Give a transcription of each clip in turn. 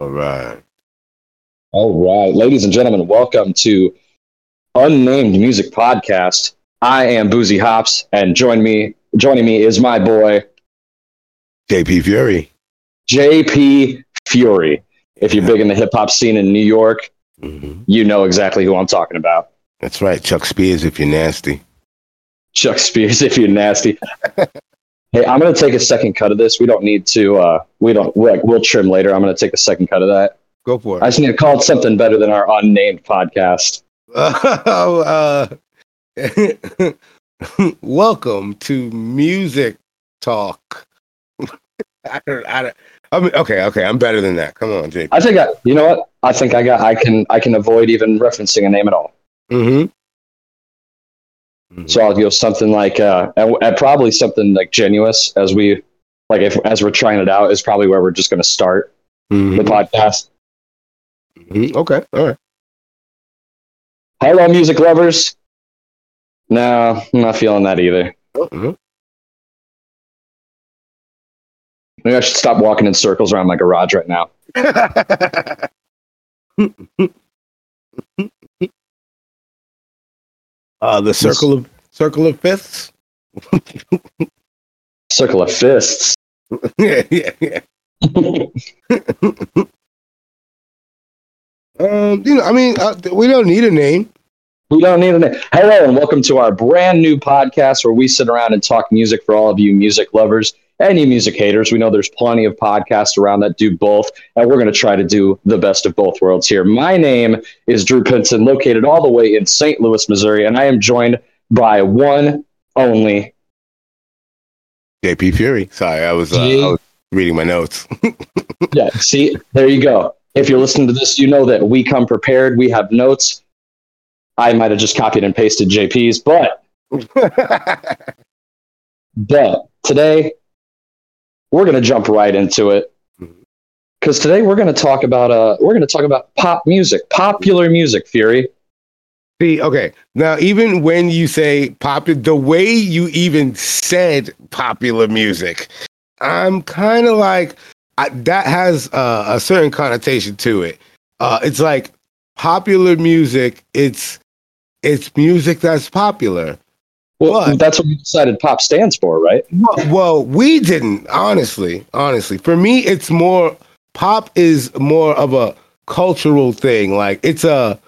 All right. All right, ladies and gentlemen, welcome to Unnamed Music Podcast. I am Boozy Hops, and join me, joining me is my boy JP Fury. JP Fury. If you're big in the hip hop scene in New York, Mhm. you know exactly who I'm talking about. That's right. Chuck Spears if you're nasty. Chuck Spears, if you're nasty. hey, I'm gonna take a second cut of this. We don't need to. Uh, we don't. We'll, we'll trim later. I'm gonna take a second cut of that. Go for it. I just need to call it something better than our unnamed podcast. Uh, welcome to Music Talk. I don't, I don't, I mean, okay, okay. I'm better than that. Come on, JP. I think I. You know what? I think I got. I can. I can avoid even referencing a name at all. Mm-hmm. So I'll go something like, uh, and, and probably something like genuous as we, like if as we're trying it out is probably where we're just going to start Mhm. the podcast. Mhm. Okay. All right. Hello, music lovers. No, I'm not feeling that either. Mhm. Maybe I should stop walking in circles around my garage right now. uh, the circle of circle of fifths. Circle of fists. yeah, yeah, yeah. Um, you know, I mean, uh, we don't need a name. We don't need a name. Hello, and welcome to our brand new podcast where we sit around and talk music for all of you music lovers and you music haters. We know there's plenty of podcasts around that do both, and we're going to try to do the best of both worlds here. My name is Drew Pinson, located all the way in St. Louis, Missouri, and I am joined by one only. JP Fury. Sorry, I was, uh, I was reading my notes. Yeah, see, there you go. If you're listening to this, you know that we come prepared. We have notes. I might have just copied and pasted JP's, but But today, we're going to jump right into it because today we're going to talk about uh we're going to talk about pop music, popular music. Fury. See, okay. Now, even when you say popular, the way you even said popular music, I'm kind of like I, that has uh, a certain connotation to it. Uh, it's like popular music. It's it's music that's popular. Well, What? that's what we decided pop stands for, right? Well, well, we didn't honestly. Honestly, for me, it's more pop is more of a cultural thing. Like it's a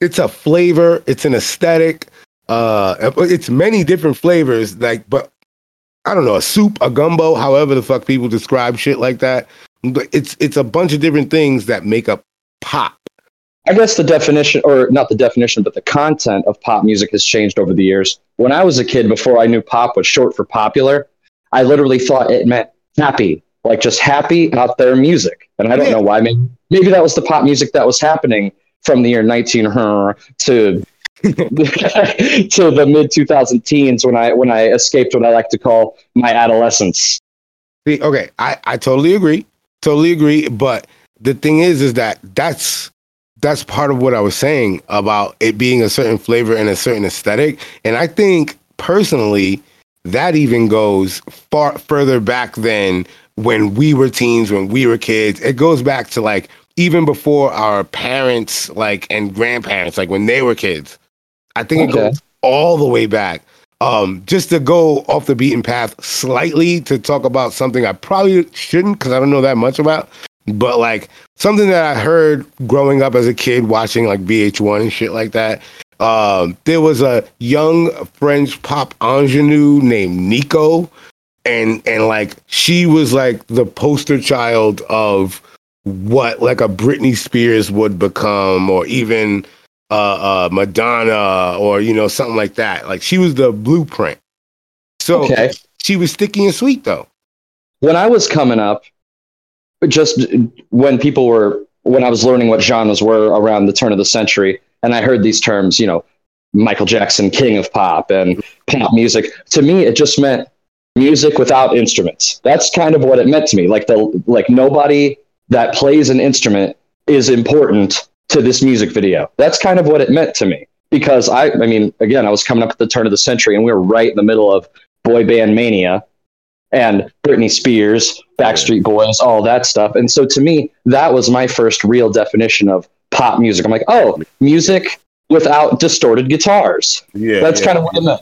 it's a flavor. It's an aesthetic. Uh, it's many different flavors. Like, but I don't know, a soup, a gumbo, however the fuck people describe shit like that. But it's it's a bunch of different things that make up pop. I guess the definition, or not the definition, but the content of pop music has changed over the years. When I was a kid, before I knew pop was short for popular, I literally thought it meant happy, like just happy out there music. And I don't Yeah. know why. Maybe, maybe that was the pop music that was happening from the year 19 uh, to to the mid 2000 teens when I when I escaped what I like to call my adolescence. See, okay, I, I totally agree. Totally agree. But the thing is, is that that's that's part of what I was saying about it being a certain flavor and a certain aesthetic. And I think personally, that even goes far further back than when we were teens, when we were kids. It goes back to like even before our parents, like and grandparents, like when they were kids. I think it goes all the way back. Um, just to go off the beaten path slightly to talk about something I probably shouldn't because I don't know that much about, but like something that I heard growing up as a kid watching like VH1 and shit like that. Um, there was a young French pop ingenue named Nico, and and like she was like the poster child of what like a Britney Spears would become, or even uh, uh, Madonna, or you know something like that. Like she was the blueprint. So Okay. she was sticky and sweet though. when I was coming up, just when people were, when I was learning what genres were around the turn of the century, and I heard these terms, you know, Michael Jackson, king of pop, and pop music, to me, it just meant music without instruments. That's kind of what it meant to me. Like the, like nobody that plays an instrument is important to this music video. That's kind of what it meant to me. Because I, I mean, again, I was coming up at the turn of the century and we were right in the middle of boy band mania and Britney Spears, Backstreet Boys, all that stuff. And so to me, that was my first real definition of pop music. I'm like, oh, music without distorted guitars. Yeah, That's yeah. kind of what I meant.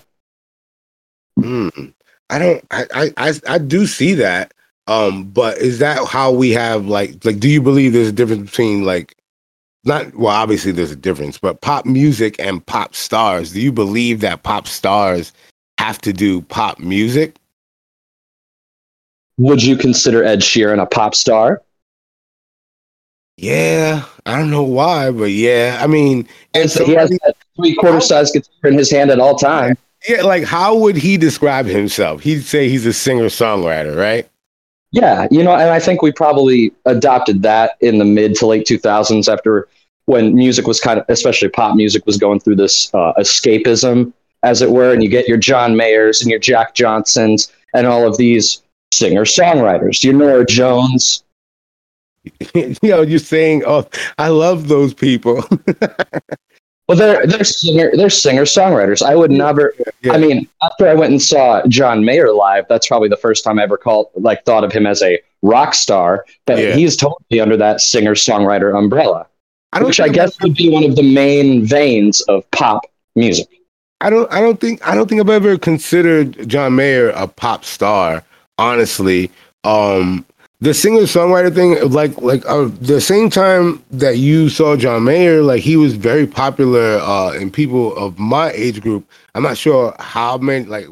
Mm. I don't. I, I I I do see that. Um, but is that how we have like like? Do you believe there's a difference between like not well? Obviously, there's a difference, but pop music and pop stars. Do you believe that pop stars have to do pop music? Would you consider Ed Sheeran a pop star? Yeah, I don't know why, but yeah. I mean, and so he has that three quarter size guitar in his hand at all time. yeah, like how would he describe himself? He'd say he's a singer songwriter, right? Yeah, you know, and I think we probably adopted that in the mid to late 2000s after when music was kind of, especially pop music, was going through this uh, escapism, as it were. And you get your John Mayers and your Jack Johnsons and all of these singer songwriters, your Norah Jones. you know, you're saying, "Oh, I love those people." Well, they're they're singer they're singer songwriters. I would never. Yeah. I mean, after I went and saw John Mayer live, that's probably the first time I ever called like thought of him as a rock star. But Yeah. he's totally under that singer songwriter umbrella. I don't which I guess would be one of the main veins of pop music. I don't I don't think I don't think I've ever considered John Mayer a pop star, honestly. Um the singer songwriter thing, like like uh, the same time that you saw John Mayer, like he was very popular uh in people of my age group. I'm not sure how many like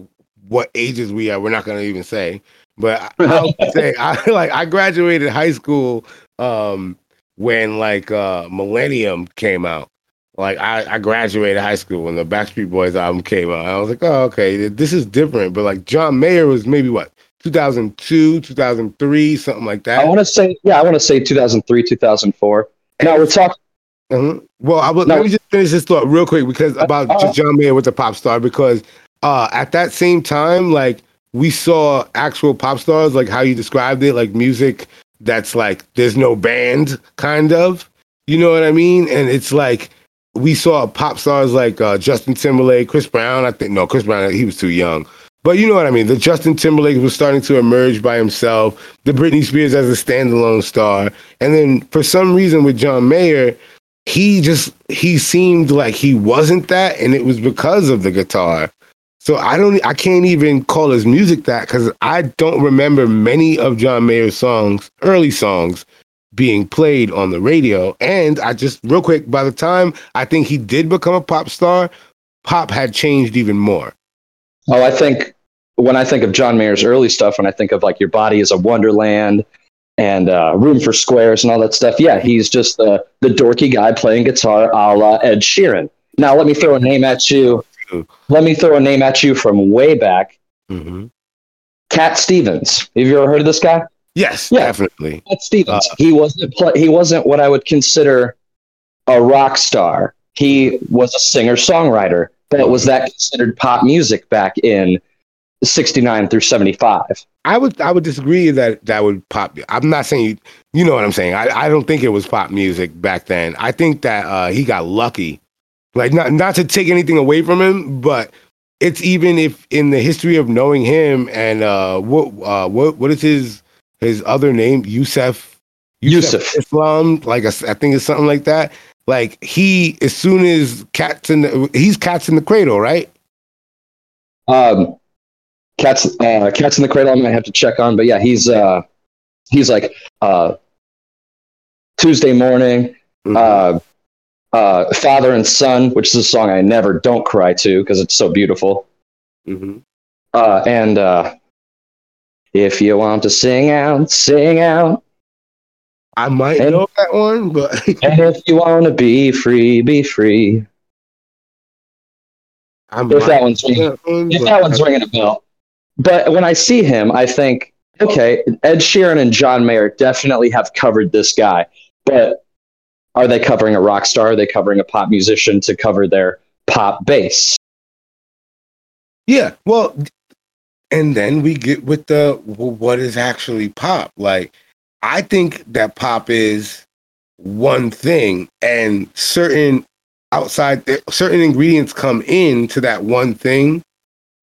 what ages we are, we're not gonna even say. But I- I'll say I like I graduated high school um when like uh Millennium came out. Like I, I graduated high school when the Backstreet Boys album came out. I was like, oh, okay, this is different. But like John Mayer was maybe what 2002, 2003, something like that. I want to say, yeah, I want to say 2003, 2004. Now we're talking. Mhm. Well, I will, No. let me just finish this thought real quick because about uh-huh. John Mayer with the pop star because uh, at that same time, like we saw actual pop stars, like how you described it, like music that's like there's no band, kind of. You know what I mean? And it's like we saw pop stars like uh, Justin Timberlake, Chris Brown. I think no, Chris Brown he was too young. But you know what I mean. The Justin Timberlake was starting to emerge by himself. The Britney Spears as a standalone star, and then for some reason with John Mayer, he just he seemed like he wasn't that, and it was because of the guitar. So I don't, I can't even call his music that because I don't remember many of John Mayer's songs, early songs, being played on the radio. And I just real quick, by the time I think he did become a pop star, pop had changed even more. Oh, I think when I think of John Mayer's early stuff, when I think of like Your Body is a Wonderland and uh, Room for Squares and all that stuff, yeah, he's just the, the dorky guy playing guitar a la Ed Sheeran. Now, let me throw a name at you. Let me throw a name at you from way back Mm-hmm. Cat Stevens. Have you ever heard of this guy? Yes, Yeah. definitely. Cat Stevens. Uh, he wasn't pl- he wasn't what I would consider a rock star. He was a singer songwriter, but was that considered pop music back in '69 through '75? I would I would disagree that that would pop. I'm not saying you, know what I'm saying. I, I don't think it was pop music back then. I think that uh, he got lucky. Like not not to take anything away from him, but it's even if in the history of knowing him and uh, what uh, what what is his his other name Yusef Yusuf. Islam like I think it's something like that. Like he as soon as cats in the he's cats in the cradle, right? Um, cats, uh, cats in the cradle. I might have to check on, but yeah, he's uh, he's like uh, Tuesday morning. Mm-hmm. Uh, uh, father and son, which is a song I never don't cry to because it's so beautiful. Mhm. Uh, and uh, if you want to sing out, sing out. I might And- know that one, but And if you want to be free, be free. I If that one's ringing, that one, if that one's ringing a bell. But when I see him, I think, okay, Ed Sheeran and John Mayer definitely have covered this guy. But are they covering a rock star? Are they covering a pop musician to cover their pop bass? Yeah, well, and then we get with the well, what is actually pop. Like, I think that pop is one thing, and certain outside certain ingredients come into that one thing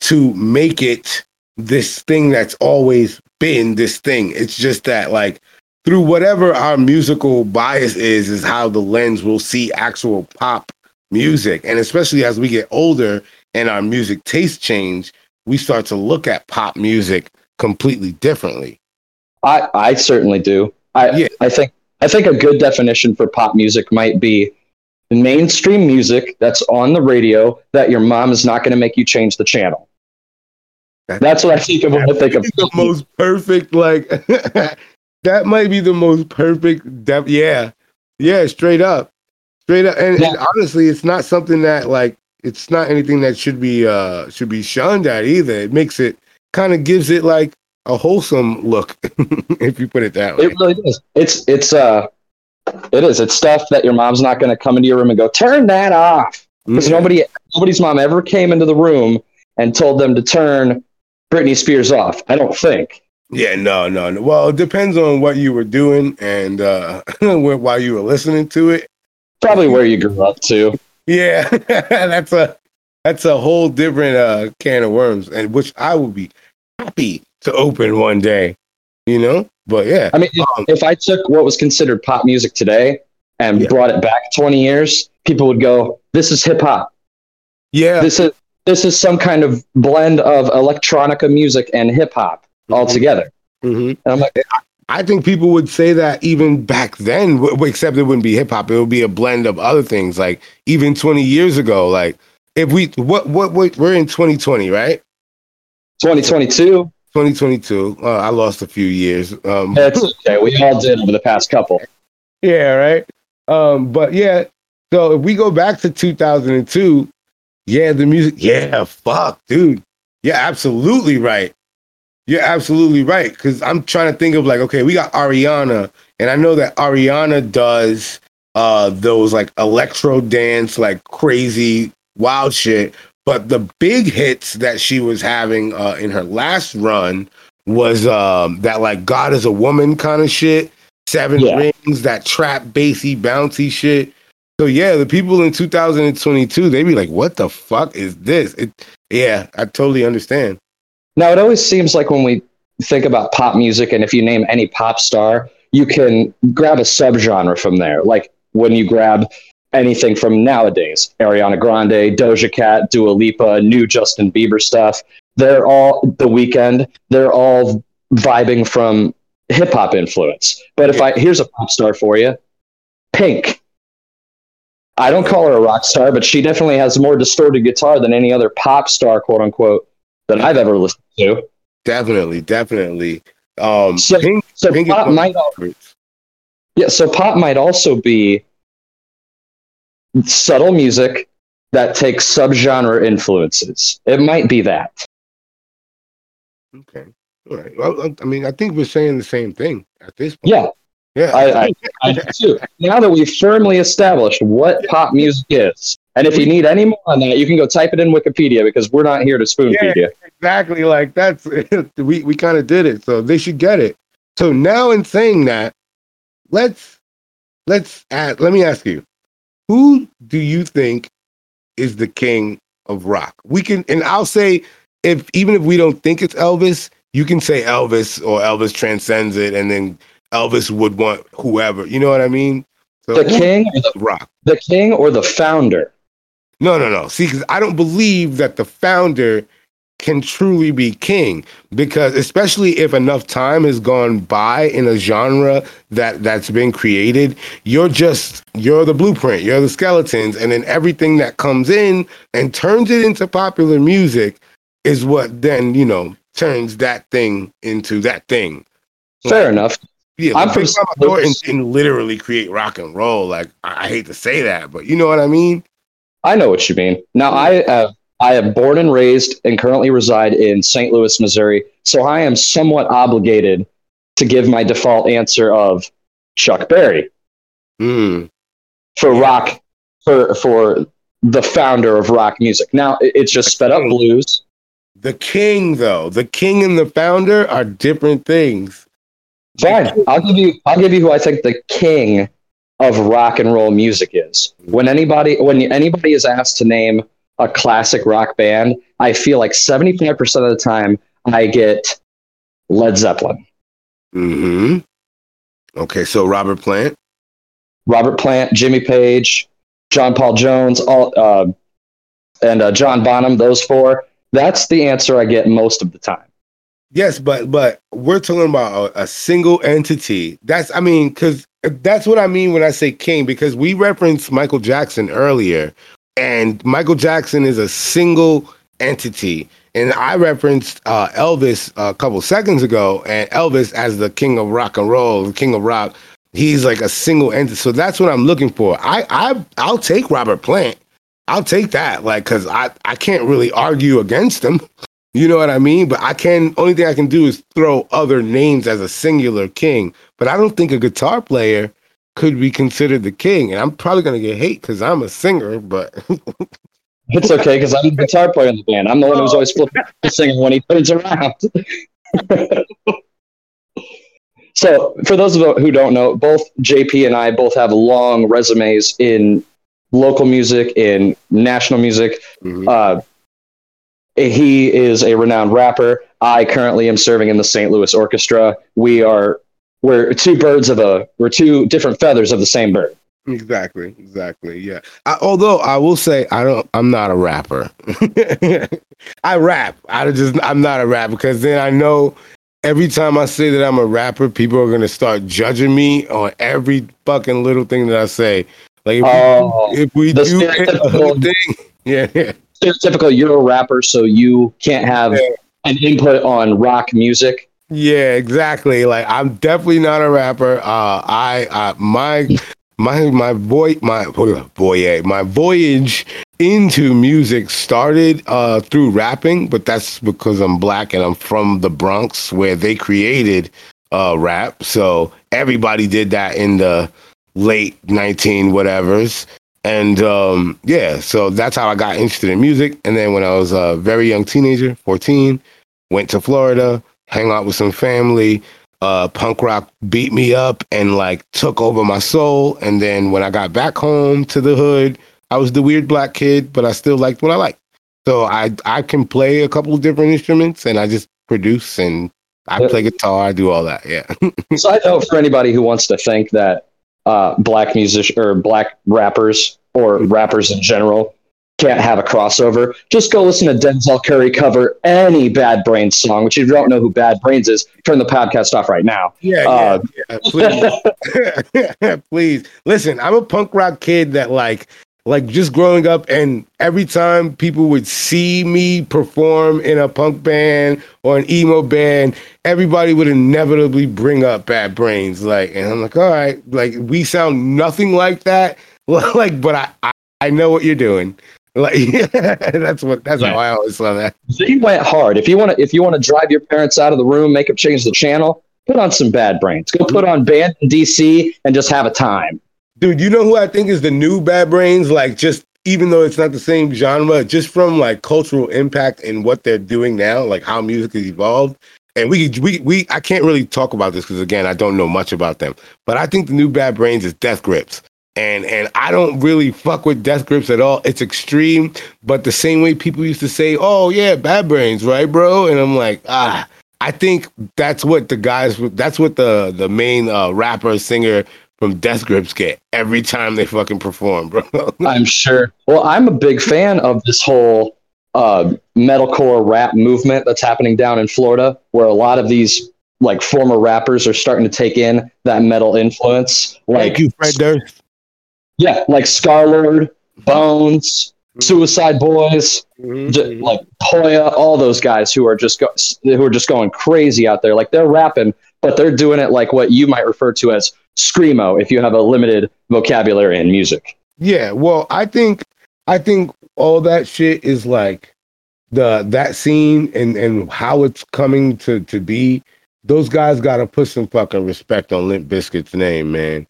to make it this thing that's always been this thing. It's just that like through whatever our musical bias is, is how the lens will see actual pop music. And especially as we get older and our music taste change, we start to look at pop music completely differently. I, I certainly do. I, yeah. I think I think a good definition for pop music might be mainstream music that's on the radio that your mom is not going to make you change the channel. That's, that's what I think of when I think of the most perfect like that might be the most perfect def- yeah. Yeah, straight up. Straight up and, yeah. and honestly it's not something that like it's not anything that should be uh should be shunned at either. It makes it kind of gives it like a wholesome look, if you put it that way. It really is. It's it's uh it is. It's stuff that your mom's not going to come into your room and go turn that off because mm-hmm. nobody nobody's mom ever came into the room and told them to turn Britney Spears off. I don't think. Yeah, no, no, no. Well, it depends on what you were doing and uh, while you were listening to it. Probably where you grew up too. Yeah, that's a that's a whole different uh, can of worms, and which I would be happy to open one day, you know? But yeah. I mean, if, um, if I took what was considered pop music today and yeah. brought it back 20 years, people would go, this is hip hop. Yeah. This is, this is some kind of blend of electronica music and hip hop mm-hmm. all together. Mm-hmm. And I'm like, I think people would say that even back then, except it wouldn't be hip hop. It would be a blend of other things. Like even 20 years ago, like if we, what, what, what we're in 2020, right? 2022. 2022. Uh, I lost a few years. Um, That's okay. We all did over the past couple. Yeah, right. Um, but yeah, so if we go back to 2002, yeah, the music, yeah, fuck, dude. Yeah, absolutely right. You're absolutely right. Because I'm trying to think of like, okay, we got Ariana, and I know that Ariana does uh those like electro dance, like crazy wild shit. But the big hits that she was having uh, in her last run was um, that like God is a woman kind of shit, Seven yeah. Rings, that trap bassy bouncy shit. So yeah, the people in 2022 they be like, "What the fuck is this?" It, yeah, I totally understand. Now it always seems like when we think about pop music, and if you name any pop star, you can grab a subgenre from there. Like when you grab anything from nowadays Ariana Grande, Doja Cat, Dua Lipa, new Justin Bieber stuff. They're all The Weeknd. they're all vibing from hip hop influence. But if I here's a pop star for you Pink. I don't call her a rock star, but she definitely has more distorted guitar than any other pop star, quote unquote, that I've ever listened to. Definitely, definitely. Um, so, Pink, so Pink pop might, yeah, so pop might also be subtle music that takes subgenre influences. It might be that. Okay. All right. Well, I mean, I think we're saying the same thing at this point. Yeah. Yeah. I, I, I too. Now that we've firmly established what pop music is, and if you need any more on that, you can go type it in Wikipedia because we're not here to spoon feed yeah, you. Exactly. Like that's we we kind of did it, so they should get it. So now, in saying that, let's let's add. Let me ask you: who do you think is the king of rock? We can, and I'll say, if even if we don't think it's Elvis, you can say Elvis or Elvis transcends it, and then Elvis would want whoever. You know what I mean? So, the king, the, rock, the king, or the founder. No, no, no. See, because I don't believe that the founder can truly be king because especially if enough time has gone by in a genre that that's been created you're just you're the blueprint you're the skeletons and then everything that comes in and turns it into popular music is what then you know turns that thing into that thing. Fair like, enough. yeah i'm from Thornton didn't literally create rock and roll like I, I hate to say that but you know what i mean? I know what you mean. Now i uh, I am born and raised and currently reside in St. Louis, Missouri. So I am somewhat obligated to give my default answer of Chuck Berry mm. for rock, for for the founder of rock music. Now it's just sped up blues. The king, though, the king and the founder are different things. Fine, I'll give you. I'll give you who I think the king of rock and roll music is. When anybody, when anybody is asked to name a classic rock band, I feel like 75% of the time I get Led Zeppelin. hmm Okay, so Robert Plant. Robert Plant, Jimmy Page, John Paul Jones, all, uh, and uh, John Bonham. Those four. That's the answer I get most of the time. Yes, but but we're talking about a, a single entity. That's I mean, because that's what I mean when I say king. Because we referenced Michael Jackson earlier, and Michael Jackson is a single entity. And I referenced uh, Elvis a couple seconds ago, and Elvis as the king of rock and roll, the king of rock. He's like a single entity. So that's what I'm looking for. I I I'll take Robert Plant. I'll take that, like, cause I I can't really argue against him. You know what I mean? But I can only thing I can do is throw other names as a singular king. But I don't think a guitar player could be considered the king. And I'm probably gonna get hate because I'm a singer, but It's okay because I'm the guitar player in the band. I'm the one who's always flipping the singer when he turns around. so, for those of you who don't know, both JP and I both have long resumes in local music, in national music. Mhm. Uh, he is a renowned rapper. I currently am serving in the St. Louis Orchestra. We are we're two birds of a we're two different feathers of the same bird. exactly, exactly, yeah. I, although I will say I don't, I'm not a rapper. I rap. I just I'm not a rapper because then I know every time I say that I'm a rapper, people are gonna start judging me on every fucking little thing that I say. Like if, Oh, we, if we the do thing, yeah, yeah. stereotypical you're a rapper so you can't have Yeah. an input on rock music Yeah, exactly. Like I'm definitely not a rapper. Uh, I, my, my, my boy, my boy, my voyage into music started uh through rapping, but that's because I'm black and I'm from the Bronx where they created uh rap. So everybody did that in the late 19 whatevers. And um yeah, so that's how I got interested in music. And then when I was a very young teenager, 14, went to Florida, hang out with some family. Uh, punk rock beat me up and like took over my soul. And then when I got back home to the hood, I was the weird black kid, but I still liked what I liked. So I I can play a couple of different instruments and I just produce and I play guitar. I do all that. Yeah. so I know for anybody who wants to think that uh, black music or black rappers or rappers in general can't have a crossover just go listen to denzel curry cover any bad brains song which if you don't know who bad brains is turn the podcast off right now Yeah, Uh, yeah, yeah, please, please. Listen, I'm a punk rock kid that like, like just growing up, and every time people would see me perform in a punk band or an emo band, everybody would inevitably bring up Bad Brains. Like, and I'm like, all right, like we sound nothing like that, like, but I, I, I know what you're doing. Like, that's what that's how I always saw that. he went hard if you want to if you want to drive your parents out of the room make them change the channel put on some bad brains go put on Banned in DC and just have a time Dude, you know who I think is the new Bad Brains? Like, just even though it's not the same genre, just from like cultural impact and what they're doing now, like how music has evolved. And we, we, we, I can't really talk about this because again, I don't know much about them. But I think the new Bad Brains is Death Grips, and and I don't really fuck with Death Grips at all. It's extreme, but the same way people used to say, "Oh yeah, Bad Brains, right, bro?" And I'm like, ah. I think that's what the guys, that's what the the main uh, rapper singer from Death Grips get every time they fucking perform, bro. i'm sure well i'm a big fan of this whole uh, metalcore rap movement that's happening down in florida where a lot of these like former rappers are starting to take in that metal influence like Thank you, Fred Durst. Yeah like Scarlxrd bones suicide boys Mhm. J- like Hoya, all those guys who are just go- who are just going crazy out there. Like they're rapping, but they're doing it like what you might refer to as screamo if you have a limited vocabulary in music. Yeah, well, I think I think all that shit is like the that scene and and how it's coming to to be. Those guys got to put some fucking respect on Limp Bizkit's name, man.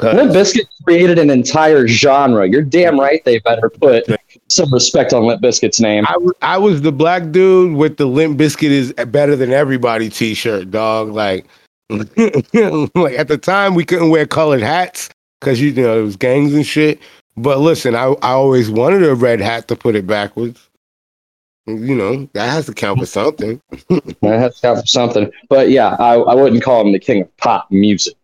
'Cause- Limp Bizkit created an entire genre. You're damn right they better put some respect on Limp Bizkit's name. I, w- I was the black dude with the Limp Bizkit is better than everybody T-shirt, dog. Like, like at the time we couldn't wear colored hats because you know it was gangs and shit. But listen, I I always wanted a red hat to put it backwards. You know, that has to count for something. that has to count for something. But yeah, I, I wouldn't call him the king of pop music.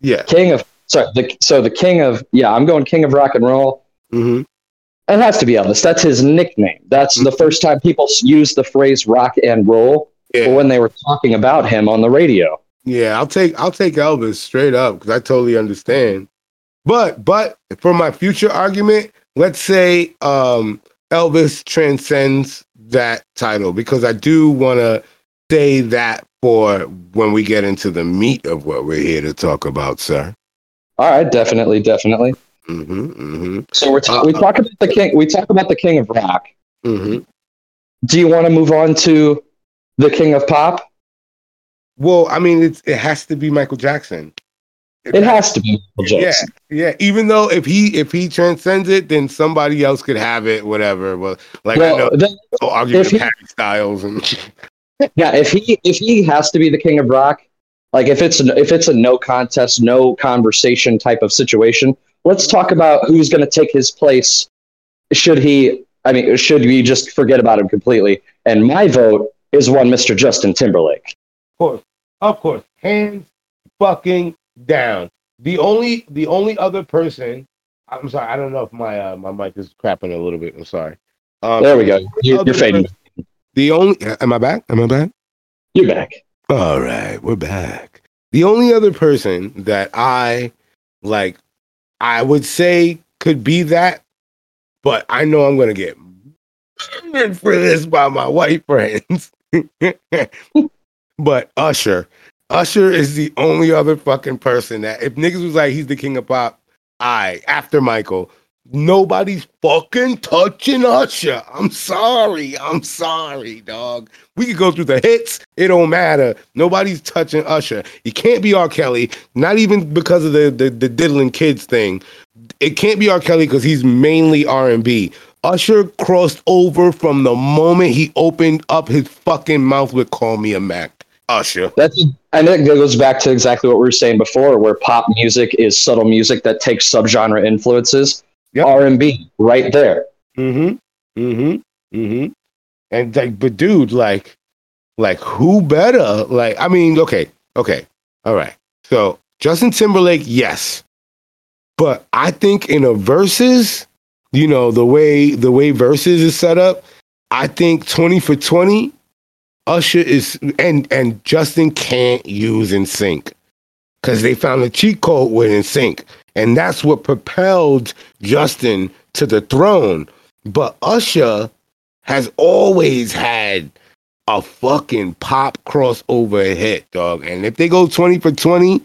Yeah. King of sorry, the, so the king of yeah, I'm going king of rock and roll. hmm It has to be Elvis. That's his nickname. That's the first time people used the phrase rock and roll Yeah. when they were talking about him on the radio. Yeah, I'll take I'll take Elvis straight up because I totally understand. But but for my future argument, let's say um Elvis transcends that title because I do want to say that for when we get into the meat of what we're here to talk about, sir. All right, definitely, definitely. Mm-hmm. Mm-hmm. So we're ta- we talk about the king. We talk about the king of rock. Mm-hmm. Do you want to move on to the king of pop? Well, I mean, it's, it has to be Michael Jackson. It has to be Michael Jackson. Yeah, even though if he if he transcends it, then somebody else could have it, whatever. Well, like I know Well, then- argument he- with Harry Styles and yeah. If he if he has to be the king of rock, like if it's an, if it's a no contest, no conversation type of situation, let's talk about who's going to take his place. Should he? I mean, should we just forget about him completely? And my vote is one Mr. Justin Timberlake. of course, of course, hands fucking down. The only the only other person, I'm sorry, I don't know if my uh, my mic is crapping a little bit. I'm sorry. Um, There we go. You, other you're fading. person- The only am I back? Am I back? You're back. All right, we're back. The only other person that I like, I would say could be that, but I know I'm gonna get for this by my white friends. but Usher, Usher is the only other fucking person that if niggas was like he's the king of pop, I after Michael, nobody's fucking touching Usher. I'm sorry, I'm sorry, dog. We could go through the hits. It don't matter. Nobody's touching Usher. He can't be R. Kelly. Not even because of the the, the diddling kids thing. It can't be R. Kelly because he's mainly R and B. Usher crossed over from the moment he opened up his fucking mouth with "Call Me a Mack." Usher. That's and it goes back to exactly what we were saying before, where pop music is subtle music that takes subgenre influences. Yep. R and B, right there. Mm-hmm. Mm-hmm. Mm-hmm. And like, but dude, like, like who better? Like, I mean, okay, okay, all right. So Justin Timberlake, yes, but I think in a verses, you know, the way the way verses is set up, I think twenty for twenty, Usher is and and Justin can't use NSYNC because they found a cheat code with NSYNC, and that's what propelled Justin to the throne. But Usher has always had a fucking pop crossover hit, dog. And if they go 20 for 20,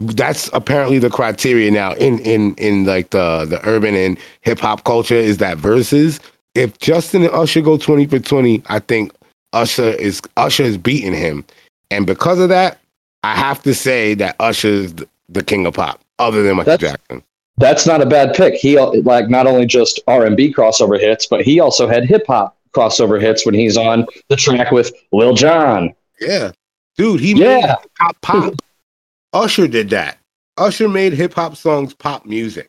that's apparently the criteria now in in in like the the urban and hip hop culture is that verses. If Justin and Usher go 20 for 20, I think Usher is Usher is beating him. And because of that, I have to say that Usher is the, king of pop, other than Michael That's- Jackson. That's not a bad pick. He like not only just R and B crossover hits, but he also had hip hop crossover hits when he's on the track with Lil Jon. Yeah. Dude, he Yeah. made pop pop. Usher did that. Usher made hip hop songs pop music.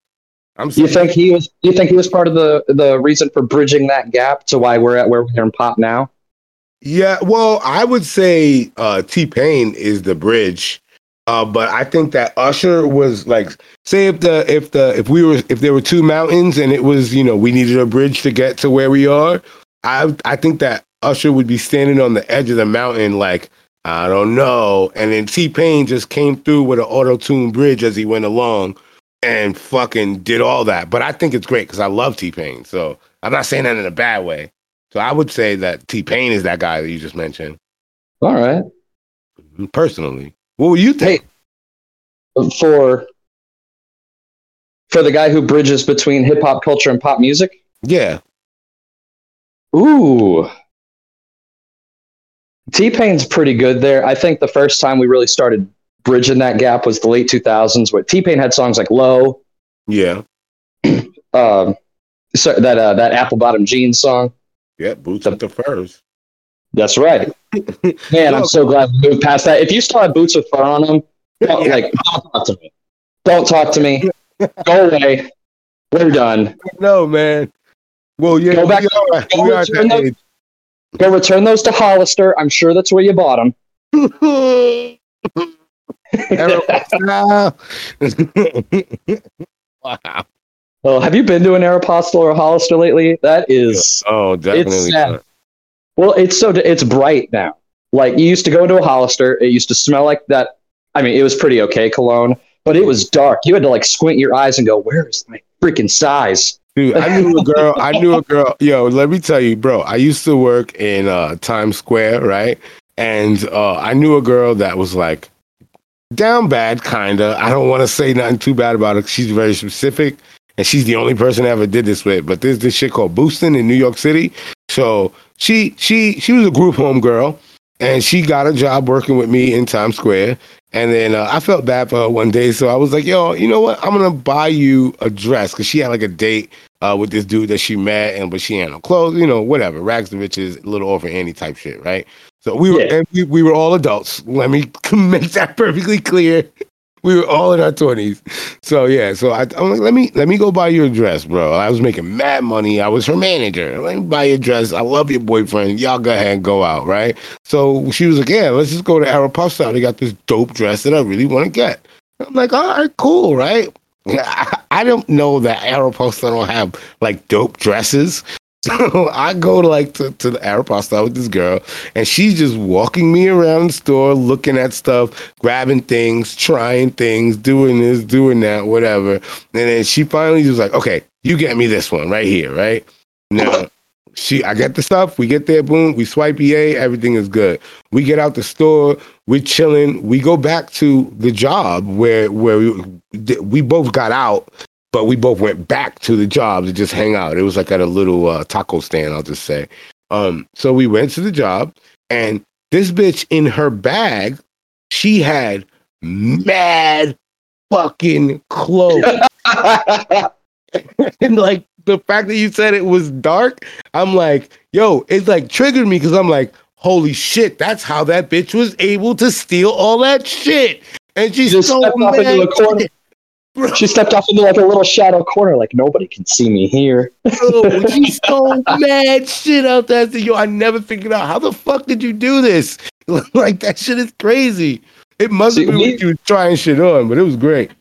I'm You think he was? You think he was part of the the reason for bridging that gap to why we're at where we're in pop now? Yeah, well, I would say uh T Pain is the bridge. Uh, but I think that Usher was like say if the if the if we were if there were two mountains and it was, you know, we needed a bridge to get to where we are, I I think that Usher would be standing on the edge of the mountain like I don't know. And then T Pain just came through with an auto tune bridge as he went along and fucking did all that. But I think it's great because I love T Pain. So I'm not saying that in a bad way. So I would say that T Pain is that guy that you just mentioned All right. personally. What would you think? For for the guy who bridges between hip hop culture and pop music. Yeah. Ooh. T Pain's pretty good there. I think the first time we really started bridging that gap was the late 2000s, where T Pain had songs like Low, Yeah. um, so that uh, that Apple Bottom Jeans song. Yeah. Boots with the furs. That's right. Man, I'm so glad we moved past that. If you still have boots with fur on them, don't, Yeah. like don't talk to me. Don't talk to me. Go away. We're done. No, man. Well, yeah, Go back- we are, go we are return that the- Go return those to Hollister. I'm sure that's where you bought them. wow. Oh, have you been to an Aeropostale or a Hollister lately? That is. Oh, definitely. It's sad. Well, it's so it's bright now. Like you used to go to a Hollister, it used to smell like that. I mean, it was pretty okay cologne, but it was dark. You had to like squint your eyes and go, "Where is my freaking size?" Dude, I knew a girl. I knew a girl. Yo, let me tell you, bro. I used to work in uh, Times Square, right? And uh, I knew a girl that was like down bad, kinda. I don't want to say nothing too bad about her. She's very specific, and she's the only person I ever did this with. But there's this shit called Boosting in New York City. So she she she was a group home girl, and she got a job working with me in Times Square. And then uh, I felt bad for her one day, so I was like, "Yo, you know what? I'm gonna buy you a dress because she had like a date uh, with this dude that she met, and but she had no clothes, you know, whatever, rags to riches, little over Annie type shit, right? So we were yeah. and we, we were all adults. Let me make that perfectly clear we were all in our twenties. So yeah, so I, am like, let me let me go buy you a dress, bro. I was making mad money. I was her manager. Let me buy you a dress. I love your boyfriend. Y'all go ahead and go out, right? So she was like, yeah, let's just go to Aeropostale. They got this dope dress that I really want to get. I'm like, all right, cool, right? I don't know that Aeropostale don't have like dope dresses. So I go to like to, to the Aeropostale with this girl, and she's just walking me around the store, looking at stuff, grabbing things, trying things, doing this, doing that, whatever. And then she finally was like, "Okay, you get me this one right here, right now." She, I get the stuff. We get there, boom. We swipe EA. Everything is good. We get out the store. We're chilling. We go back to the job where where we, we both got out but we both went back to the job to just hang out. It was like at a little uh, taco stand, I'll just say. Um, so we went to the job, and this bitch in her bag, she had mad fucking clothes. and like the fact that you said it was dark, I'm like, yo, it's like triggered me because I'm like, holy shit, that's how that bitch was able to steal all that shit. And she's so mad. She stepped off into like a little shadow corner, like nobody can see me here. Bro, she's so mad shit out there. So, yo, I never figured out how the fuck did you do this? like that shit is crazy. It must have been we, you trying shit on, but it was great.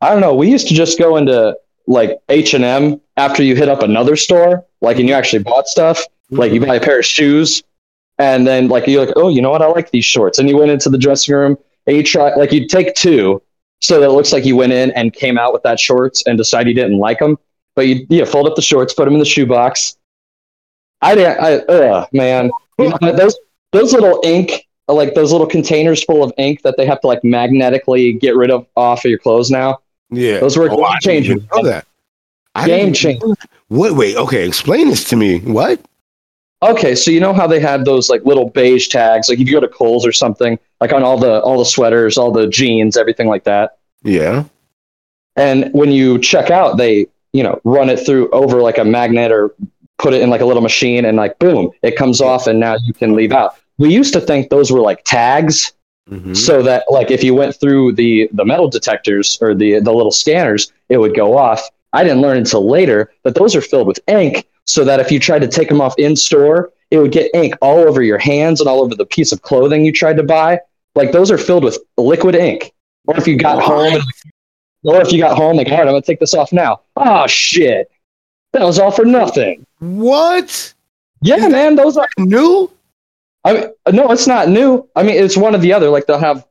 I don't know. We used to just go into like H and M after you hit up another store, like and you actually bought stuff. Mm-hmm. Like you buy a pair of shoes, and then like you're like, oh, you know what? I like these shorts, and you went into the dressing room and you try like you take two so that it looks like you went in and came out with that shorts and decided you didn't like them. But you, you fold up the shorts, put them in the shoebox. I didn't. I, ugh, man, you know, those those little ink, like those little containers full of ink that they have to like magnetically get rid of off of your clothes now. Yeah, those were oh, game changing. Know that. I game changing. What? Wait. Okay. Explain this to me. What? Okay, so you know how they had those like little beige tags, like if you go to Kohl's or something, like on all the all the sweaters, all the jeans, everything like that. Yeah. And when you check out, they you know run it through over like a magnet or put it in like a little machine, and like boom, it comes off, and now you can leave out. We used to think those were like tags, mm-hmm. so that like if you went through the the metal detectors or the the little scanners, it would go off. I didn't learn until later that those are filled with ink so that if you tried to take them off in store, it would get ink all over your hands and all over the piece of clothing you tried to buy. Like those are filled with liquid ink. Or if you got home, and, or if you got home, like, all right, I'm gonna take this off now. Oh shit, that was all for nothing. What? Yeah, Is man, those are new. I mean, no, it's not new. I mean, it's one of the other. Like they'll have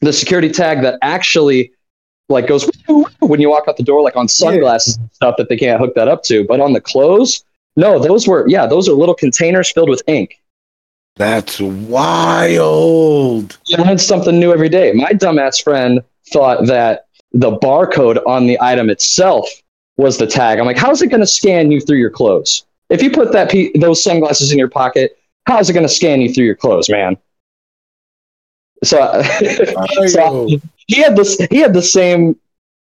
the security tag that actually like goes when you walk out the door, like on sunglasses yeah. and stuff that they can't hook that up to. But on the clothes, no, those were yeah, those are little containers filled with ink. That's wild. You learn something new every day. My dumbass friend thought that the barcode on the item itself was the tag. I'm like, how's it going to scan you through your clothes? If you put that pe- those sunglasses in your pocket, how's it going to scan you through your clothes, man? So, so he had this. He had the same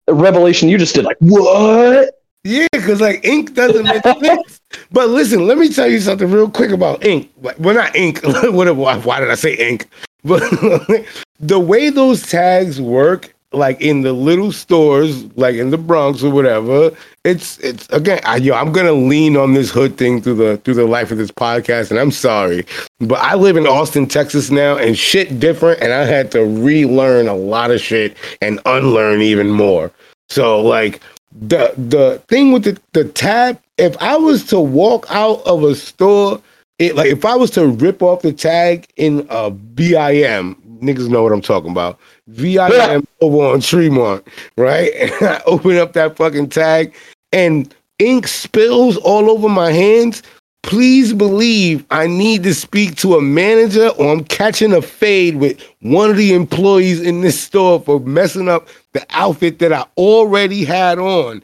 revelation you just did. Like, what? Yeah, because like ink doesn't make sense. But listen, let me tell you something real quick about ink. Well, not ink. Whatever. Why did I say ink? But the way those tags work like in the little stores, like in the Bronx or whatever. It's it's again, I, yo, I'm gonna lean on this hood thing through the through the life of this podcast, and I'm sorry, but I live in Austin, Texas now, and shit different, and I had to relearn a lot of shit and unlearn even more. So like the the thing with the the tab, if I was to walk out of a store. It, like if I was to rip off the tag in a BIM, niggas know what I'm talking about. VIM over on Tremont, right? And I open up that fucking tag and ink spills all over my hands. Please believe I need to speak to a manager or I'm catching a fade with one of the employees in this store for messing up the outfit that I already had on.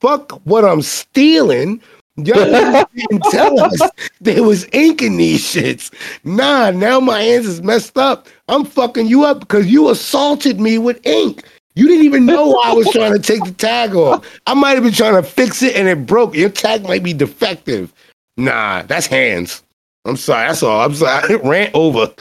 Fuck what I'm stealing. Y'all didn't tell us there was ink in these shits. Nah, now my hands is messed up. I'm fucking you up because you assaulted me with ink. You didn't even know I was trying to take the tag off. I might have been trying to fix it and it broke. Your tag might be defective. Nah, that's hands. I'm sorry. That's all. I'm sorry. I ran over.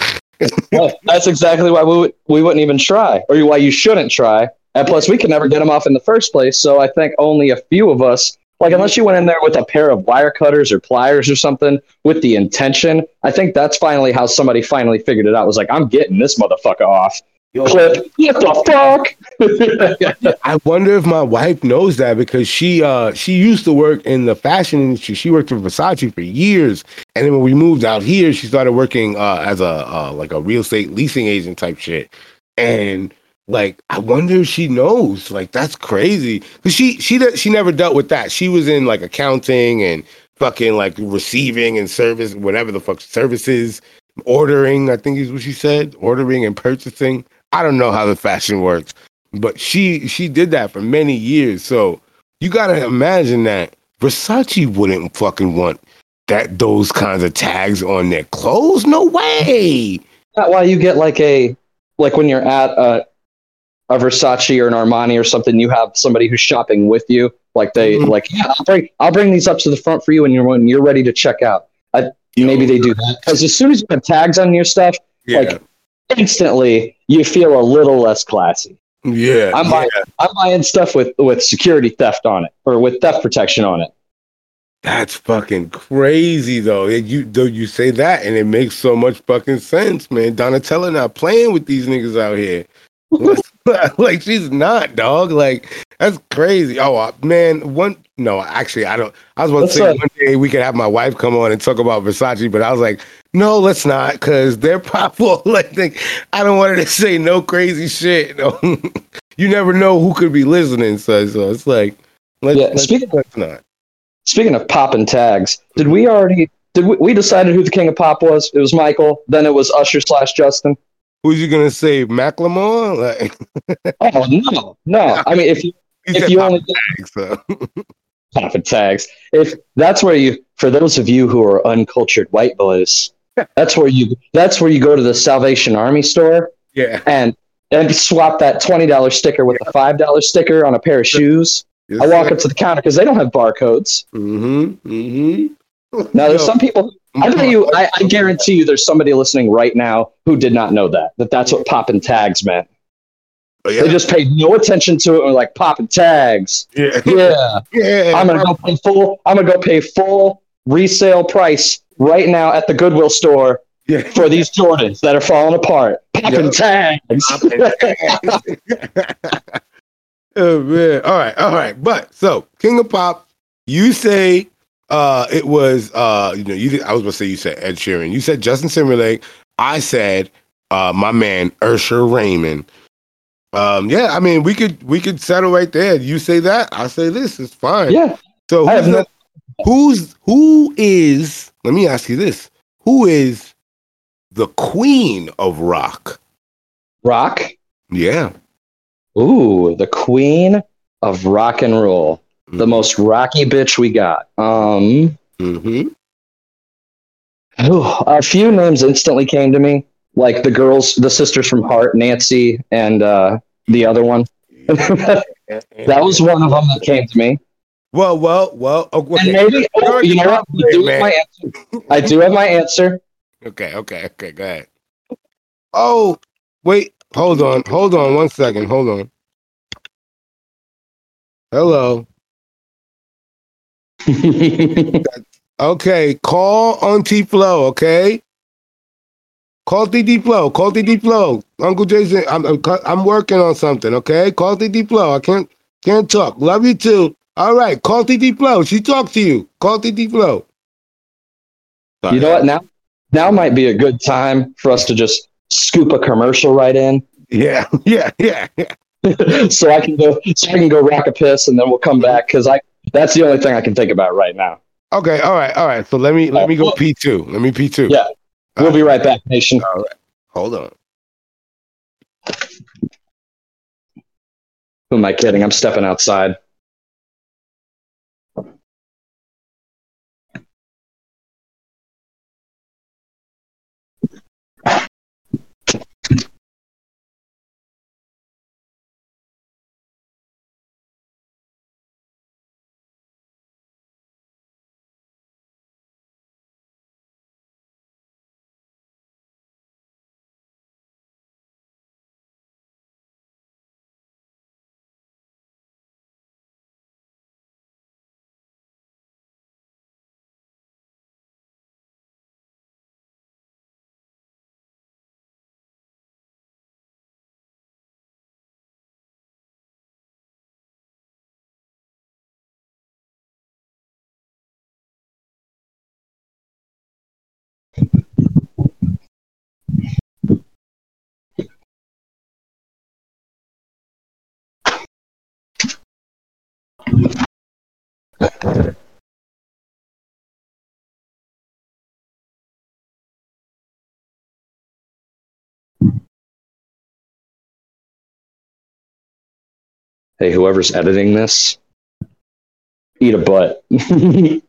well, that's exactly why we, would, we wouldn't even try, or why you shouldn't try. And plus, we could never get them off in the first place. So I think only a few of us like unless you went in there with a pair of wire cutters or pliers or something with the intention, I think that's finally how somebody finally figured it out. Was like, I'm getting this motherfucker off. Clip. What the fuck? I wonder if my wife knows that because she uh she used to work in the fashion industry. She worked for Versace for years, and then when we moved out here, she started working uh as a uh, like a real estate leasing agent type shit. And like I wonder if she knows. Like that's crazy. Cause she she she never dealt with that. She was in like accounting and fucking like receiving and service, whatever the fuck services, ordering. I think is what she said. Ordering and purchasing. I don't know how the fashion works, but she she did that for many years. So you gotta imagine that Versace wouldn't fucking want that those kinds of tags on their clothes. No way. Not why you get like a like when you're at a a Versace or an Armani or something, you have somebody who's shopping with you. Like they mm-hmm. like, yeah, I'll bring I'll bring these up to the front for you when you're when you're ready to check out. I, maybe they do that because as soon as you have tags on your stuff, yeah. like instantly you feel a little less classy. Yeah, I'm buying yeah. I'm buying stuff with with security theft on it or with theft protection on it. That's fucking crazy though. You though you say that and it makes so much fucking sense, man. Donatella not playing with these niggas out here. like she's not, dog. Like that's crazy. Oh uh, man, one no, actually I don't. I was about to say one day we could have my wife come on and talk about Versace, but I was like, no, let's not, because they're probably like think I don't want her to say no crazy shit. You never know who could be listening, so so it's like, let's, yeah. Let's, speaking let's not. Speaking of pop and tags, did we already? Did we, we decided who the king of pop was? It was Michael. Then it was Usher slash Justin. Who's you gonna say, Macklemore? Like, oh no, no. I mean, if you if you only tags, so. tags, if that's where you, for those of you who are uncultured white boys, that's where you that's where you go to the Salvation Army store, yeah, and and swap that twenty dollar sticker with yeah. a five dollar sticker on a pair of shoes. Yes, I walk sir. up to the counter because they don't have barcodes. Mm-hmm. Mm-hmm. Now there's some people I bet you, I, I, guarantee you, there's somebody listening right now who did not know that. That that's what popping tags meant. Oh, yeah. They just paid no attention to it and were like popping tags. Yeah, yeah. yeah. I'm gonna go pay full. I'm gonna go pay full resale price right now at the Goodwill store yeah. for these Jordans that are falling apart. Popping yep. tags. oh man! All right, all right. But so King of Pop, you say uh, it was uh, you know, you I was gonna say you said Ed Sheeran. You said Justin Timberlake. I said uh, my man Usher Raymond. Um, yeah, I mean, we could we could settle right there. You say that, I say this. It's fine. Yeah. So who's, no- who's who is? Let me ask you this: Who is the queen of rock? Rock. Yeah. Ooh, the queen of rock and roll the most rocky bitch we got. Um, mm-hmm. ooh, a few names instantly came to me, like the girls, the sisters from Heart, Nancy, and uh, the other one. that was one of them that came to me. Well, well, well. Okay. And maybe oh, you know what? I do, have my answer. I do have my answer. Okay, okay, okay. Go ahead. Oh, wait. Hold on. Hold on one second. Hold on. Hello. Okay, call Auntie Flo, okay? Call DD Flow. Call DD Flow. Uncle Jason, I'm, I'm I'm working on something, okay? Call DD Flow. I can't can't talk. Love you too. All right, call DD Flow. She talked to you. Call DD Flo. you know what? Now, now might be a good time for us to just scoop a commercial right in, Yeah, yeah, yeah, yeah. so I can go, so I can go rock a piss, and then we'll come back because I. That's the only thing I can think about right now. Okay, all right, all right. So let me let me go uh, P two. Let me P two. Yeah. We'll be right back, nation. All right, Hold on. Who am I kidding? I'm stepping outside. Hey, whoever's editing this, eat a butt.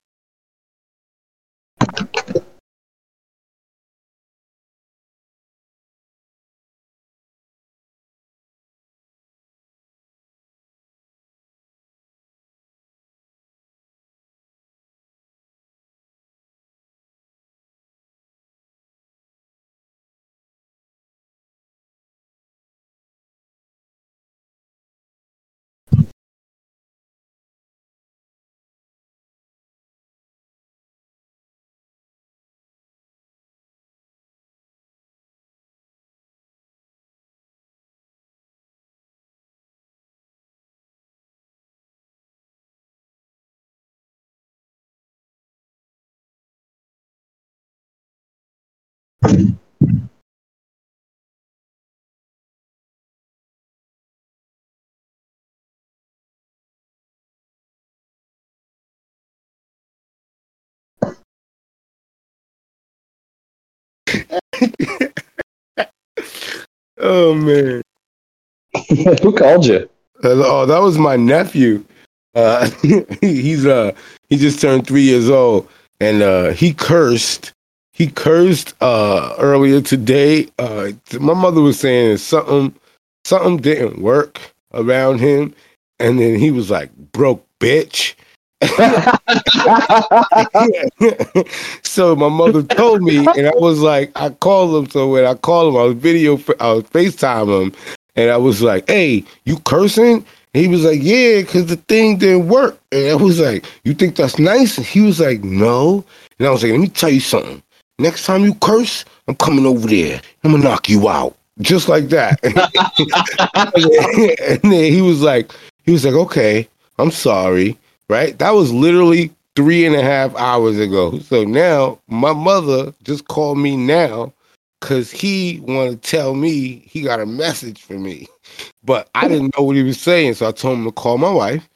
Oh man. Who called you? Uh, Oh, that was my nephew. Uh, he's uh he just turned three years old, and uh, he cursed. He cursed uh earlier today. Uh, my mother was saying something something didn't work around him, and then he was like, "Broke bitch." so my mother told me, and I was like, I called him. So when I called him, I was video, I was Facetime him, and I was like, "Hey, you cursing?" He was like, "Yeah, because the thing didn't work." And I was like, "You think that's nice?" And he was like, "No." And I was like, "Let me tell you something." next time you curse, I'm coming over there. I'm gonna knock you out. Just like that. and then he was like, he was like, okay, I'm sorry. Right? That was literally three and a half hours ago. So now my mother just called me now because he wanted to tell me he got a message for me. But I didn't know what he was saying. So I told him to call my wife.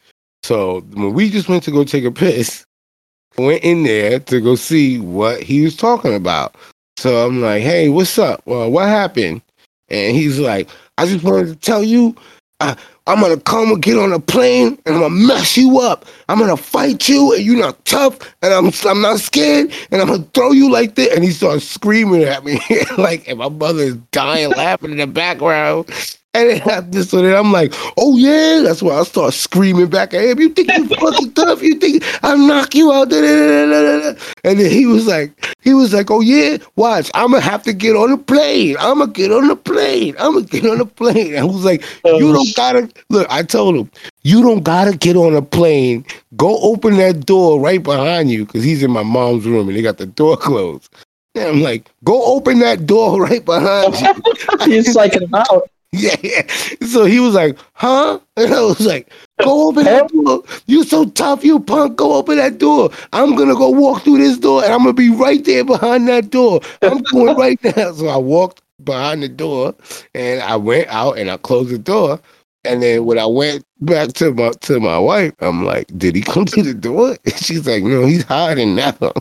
So when we just went to go take a piss, went in there to go see what he was talking about. So I'm like, hey, what's up? Well, what happened? And he's like, I just wanted to tell you, I, I'm gonna come and get on a plane and I'm gonna mess you up. I'm gonna fight you and you're not tough and I'm I'm not scared and I'm gonna throw you like this. And he starts screaming at me like, and my mother is dying laughing in the background. And then this so then I'm like, oh yeah, that's why I start screaming back at him. You think you fucking tough? You think I'll knock you out? And then he was like, he was like, oh yeah, watch, I'm gonna have to get on the plane. I'm gonna get on the plane. I'm gonna get on the plane. And I was like, you don't oh. gotta look. I told him, you don't gotta get on a plane. Go open that door right behind you because he's in my mom's room and they got the door closed. And I'm like, go open that door right behind you. He's like out. Yeah, yeah. So he was like, huh? And I was like, go open that door. You so tough, you punk. Go open that door. I'm gonna go walk through this door and I'm gonna be right there behind that door. I'm going right now. So I walked behind the door and I went out and I closed the door. And then when I went back to my to my wife, I'm like, "Did he come to the door?" And she's like, "No, he's hiding now."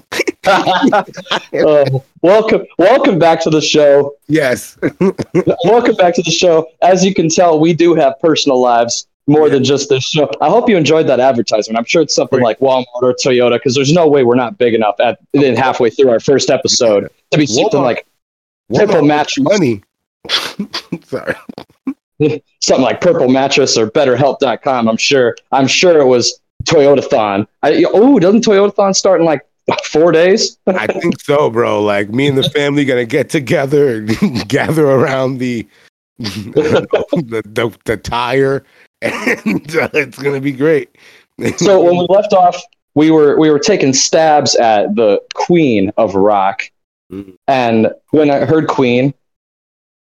uh, welcome, welcome back to the show. Yes, welcome back to the show. As you can tell, we do have personal lives more yeah. than just this show. I hope you enjoyed that advertisement. I'm sure it's something like Walmart or Toyota because there's no way we're not big enough at then halfway through our first episode to be something like triple match money. Sorry something like Purple Mattress or BetterHelp.com. I'm sure. I'm sure it was Toyotathon. oh, doesn't Toyotathon start in like four days? I think so, bro. Like me and the family gonna get together and gather around the the, the, the tire, and uh, it's gonna be great. so when we left off, we were we were taking stabs at the Queen of Rock, mm-hmm. and when I heard Queen,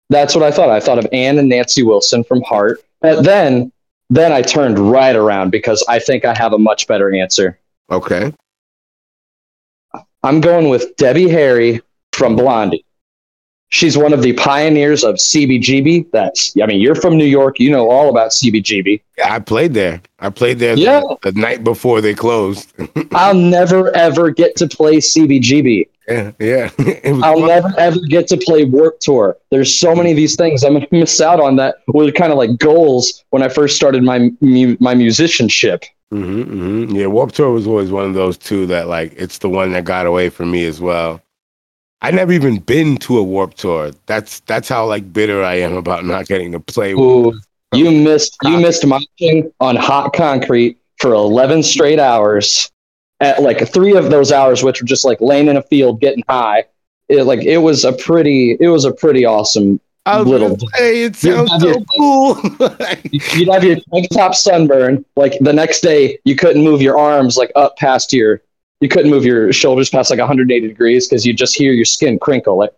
that's what I thought. I thought of Ann and Nancy Wilson from Heart. But then then I turned right around because I think I have a much better answer. Okay. I'm going with Debbie Harry from Blondie. She's one of the pioneers of CBGB. That's, I mean, you're from New York. You know all about CBGB. I played there. I played there yeah. the, the night before they closed. I'll never, ever get to play CBGB. Yeah, yeah. I'll fun. never ever get to play Warped Tour. There's so many of these things I'm gonna miss out on that were kind of like goals when I first started my mu- my musicianship. Mm-hmm, mm-hmm. Yeah, Warped Tour was always one of those two that like it's the one that got away from me as well. I never even been to a Warped Tour. That's that's how like bitter I am about not getting to play. Ooh, you missed you missed moshing on hot concrete for 11 straight hours at like three of those hours, which were just like laying in a field getting high. It like it was a pretty it was a pretty awesome I little. Hey, it sounds so your, cool. you'd have your tank top sunburn. Like the next day, you couldn't move your arms like up past your. You couldn't move your shoulders past like 180 degrees because you just hear your skin crinkle like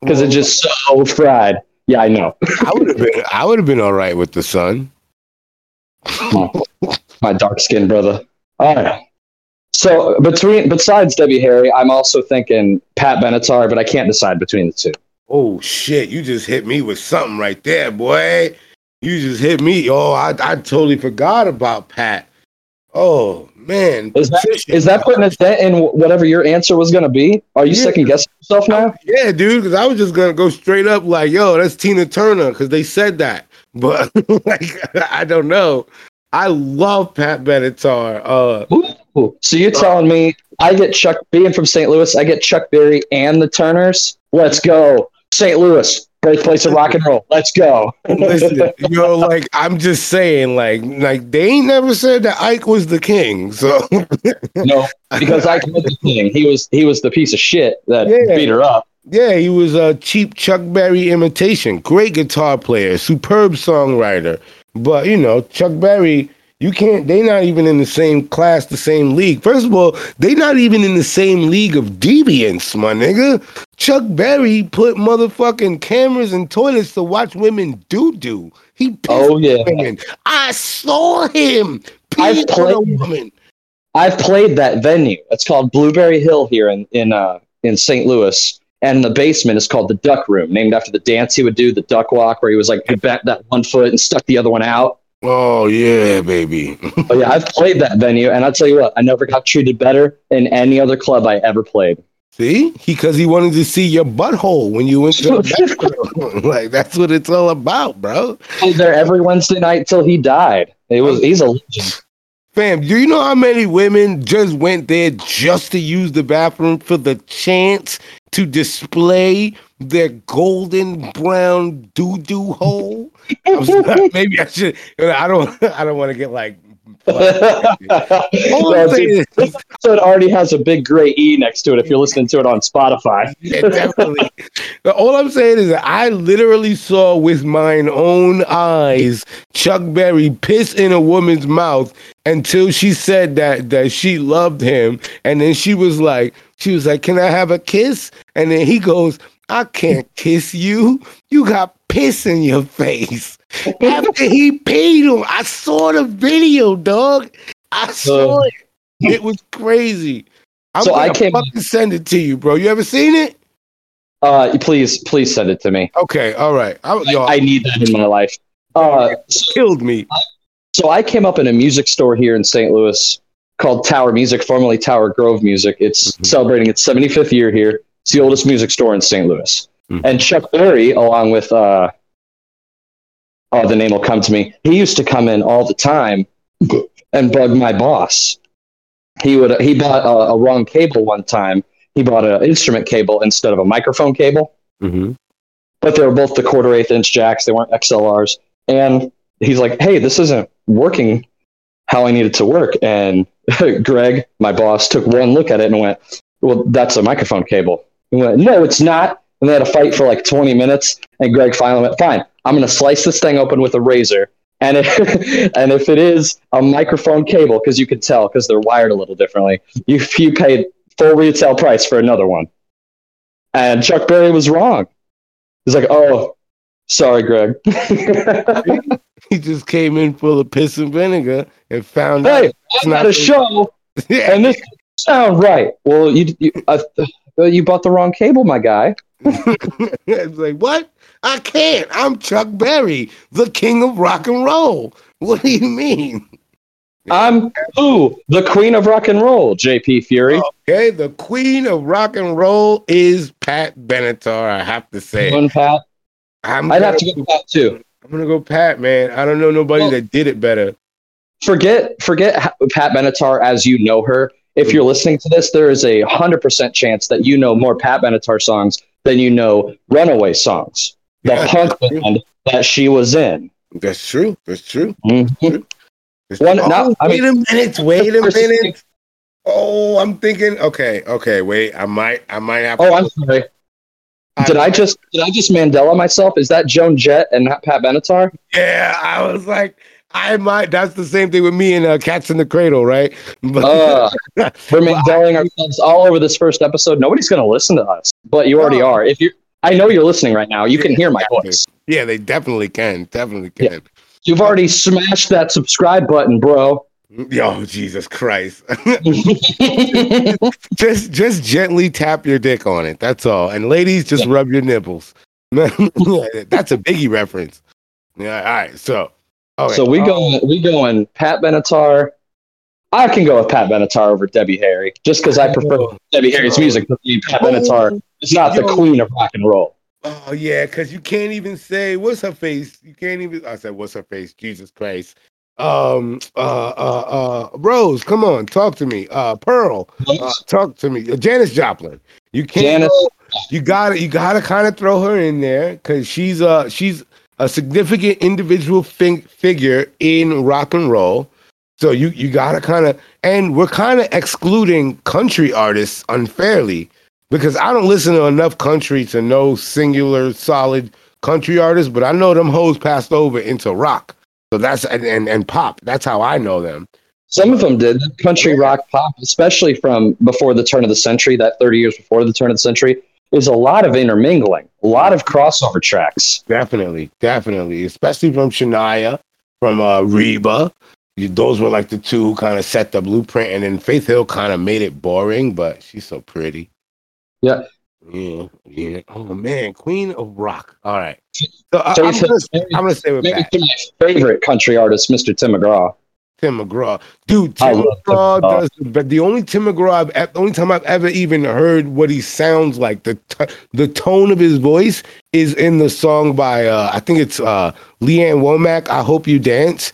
because it's just so fried. Yeah, I know. I would have been. I would have been all right with the sun. my, dark skin brother. All right. So between besides Debbie Harry, I'm also thinking Pat Benatar, but I can't decide between the two. Oh shit! You just hit me with something right there, boy. You just hit me. Oh, I I totally forgot about Pat. Oh man, is that, is that putting a dent in whatever your answer was going to be? Are you yeah. second guessing yourself now? Yeah, dude. Because I was just gonna go straight up like, yo, that's Tina Turner because they said that. But like, I don't know. I love Pat Benatar. Uh, so you're telling me I get Chuck being from St. Louis, I get Chuck Berry and the Turners? Let's go. St. Louis, birthplace to rock and roll. Let's go. Listen, you know, like I'm just saying, like, like they ain't never said that Ike was the king. So no, because Ike was the king. He was he was the piece of shit that yeah. beat her up. Yeah, he was a cheap Chuck Berry imitation. Great guitar player, superb songwriter. But you know, Chuck Berry You can't. They not even in the same class, the same league. First of all, they not even in the same league of deviance, my nigga. Chuck Berry put motherfucking cameras in toilets to watch women do do. He pissed Oh yeah. women. I saw him. I've pee on a played- woman. I've played that venue. It's called Blueberry Hill here in in uh, in St. Louis, and the basement is called the Duck Room, named after the dance he would do, the duck walk, where he was like he bent that one foot and stuck the other one out. Oh yeah, baby. But yeah, I've played that venue, and I'll tell you what, I never got treated better in any other club I ever played. See, because he, wanted to see your butthole when you went to the bathroom. like that's what it's all about, bro. Was there every Wednesday night till he died. It was he's a legend. Fam, do you know how many women just went there just to use the bathroom for the chance to display their golden brown doo doo hole? I'm Maybe I should. I don't. I don't want to get like. All I'm Well, saying is- this episode already has a big gray E next to it if you're listening to it on Spotify. Yeah, definitely. All I'm saying is that I literally saw with mine own eyes Chuck Berry piss in a woman's mouth until she said that that she loved him, and then she was like, she was like, "Can I have a kiss?" And then he goes, "I can't kiss you. You got piss in your face." After he paid him, I saw the video, dog. I saw Uh. it. It was crazy. I'm So I gonna came- fucking send it to you, bro. You ever seen it? Uh, please, please send it to me. Okay, all right. I, yo, I need that in my life. Uh, killed me. so I came up in a music store here in St. Louis called Tower Music, formerly Tower Grove Music. It's Mhm. celebrating its 75th year here. It's the oldest music store in St. Louis. Mhm. And Chuck Berry, along with, uh, oh, the name will come to me. He used to come in all the time and bug my boss. He would. He bought a, a wrong cable one time. He bought an instrument cable instead of a microphone cable Mm-hmm. but they were both the quarter eighth inch jacks. They weren't XLRs. And he's like, "Hey, this isn't working how I need it to work." And Greg, my boss, took one look at it and went, "Well, that's a microphone cable." He went, "No, it's not." And they had a fight for like 20 minutes. And Greg finally went, "Fine, I'm going to slice this thing open with a razor." And if, and if it is a microphone cable, because you could tell because they're wired a little differently, you you paid full retail price for another one. And Chuck Berry was wrong. He's like, "Oh, sorry, Greg." He just came in full of piss and vinegar and found hey, out. I got a show, and this sound right. Well, you you, uh, you bought the wrong cable, my guy. it's like, what? I can't. I'm Chuck Berry, the king of rock and roll. What do you mean? I'm who? The queen of rock and roll, JP Fury. Okay, the queen of rock and roll is Pat Benatar. I have to say, One Pat. I'm I'd have to go Pat too. I'm gonna go Pat, man. I don't know nobody Well- that did it better. Forget forget Pat Benatar as you know her. If you're listening to this, there is a hundred percent chance that you know more Pat Benatar songs than you know Runaway songs, the Yeah, punk band that she was in. That's true. That's true. Mhm. That's One- true. now, Oh, I wait mean- a minute. Wait a minute. Oh, I'm thinking. Okay, okay. Wait, I might. I might have. Oh, to, I'm sorry. Did I just did I just Mandela myself? Is that Joan Jett and not Pat Benatar? Yeah, I was like, I might. That's the same thing with me and uh, Cats in the Cradle, right? But Uh, we're Mandelaing ourselves all over this first episode. Nobody's going to listen to us, but you already No. are. If you, I know you're listening right now. You can hear my voice. yeah, they definitely can. Definitely can. You've already smashed that subscribe button, bro. Yo, Jesus Christ! just, just gently tap your dick on it. That's all. And ladies, just rub your nipples. that's a biggie reference. Yeah. All right. So. Okay. So we Oh, go, we going Pat Benatar. I can go with Pat Benatar over Debbie Harry, just because I prefer Oh, Debbie Harry's music. But Pat Benatar is not the queen of rock and roll. Oh yeah, because you can't even say what's her face. You can't even. I said what's her face. Jesus Christ. Um. Uh. Uh. Uh. Rose, come on, talk to me. Uh. Pearl, uh, talk to me. Uh, Janis Joplin. You can't. Janis- go- you gotta. You gotta kind of throw her in there because she's uh she's a significant individual fig- figure in rock and roll. So you you gotta kind of, and we're kind of excluding country artists unfairly because I don't listen to enough country to know singular solid country artists, but I know them hoes passed over into rock. So that's and, and and pop. That's how I know them. Some of them did country rock pop, especially from before the turn of the century. That thirty years before the turn of the century is a lot of intermingling, a lot of crossover tracks. Definitely, definitely, especially from Shania, from uh, Reba. Those were like the two who kind of set the blueprint, and then Faith Hill kind of made it boring, but she's so pretty. Yeah, yeah, yeah. Oh man, Queen of Rock. All right. So I, am gonna, I'm gonna stay with maybe my favorite country artist, Mr. Tim McGraw. Tim McGraw, dude. Tim McGraw does, but the only Tim McGraw, I've, the only time I've ever even heard what he sounds like, the t- the tone of his voice is in the song by uh, I think it's uh, Lee Ann Womack. I hope you dance.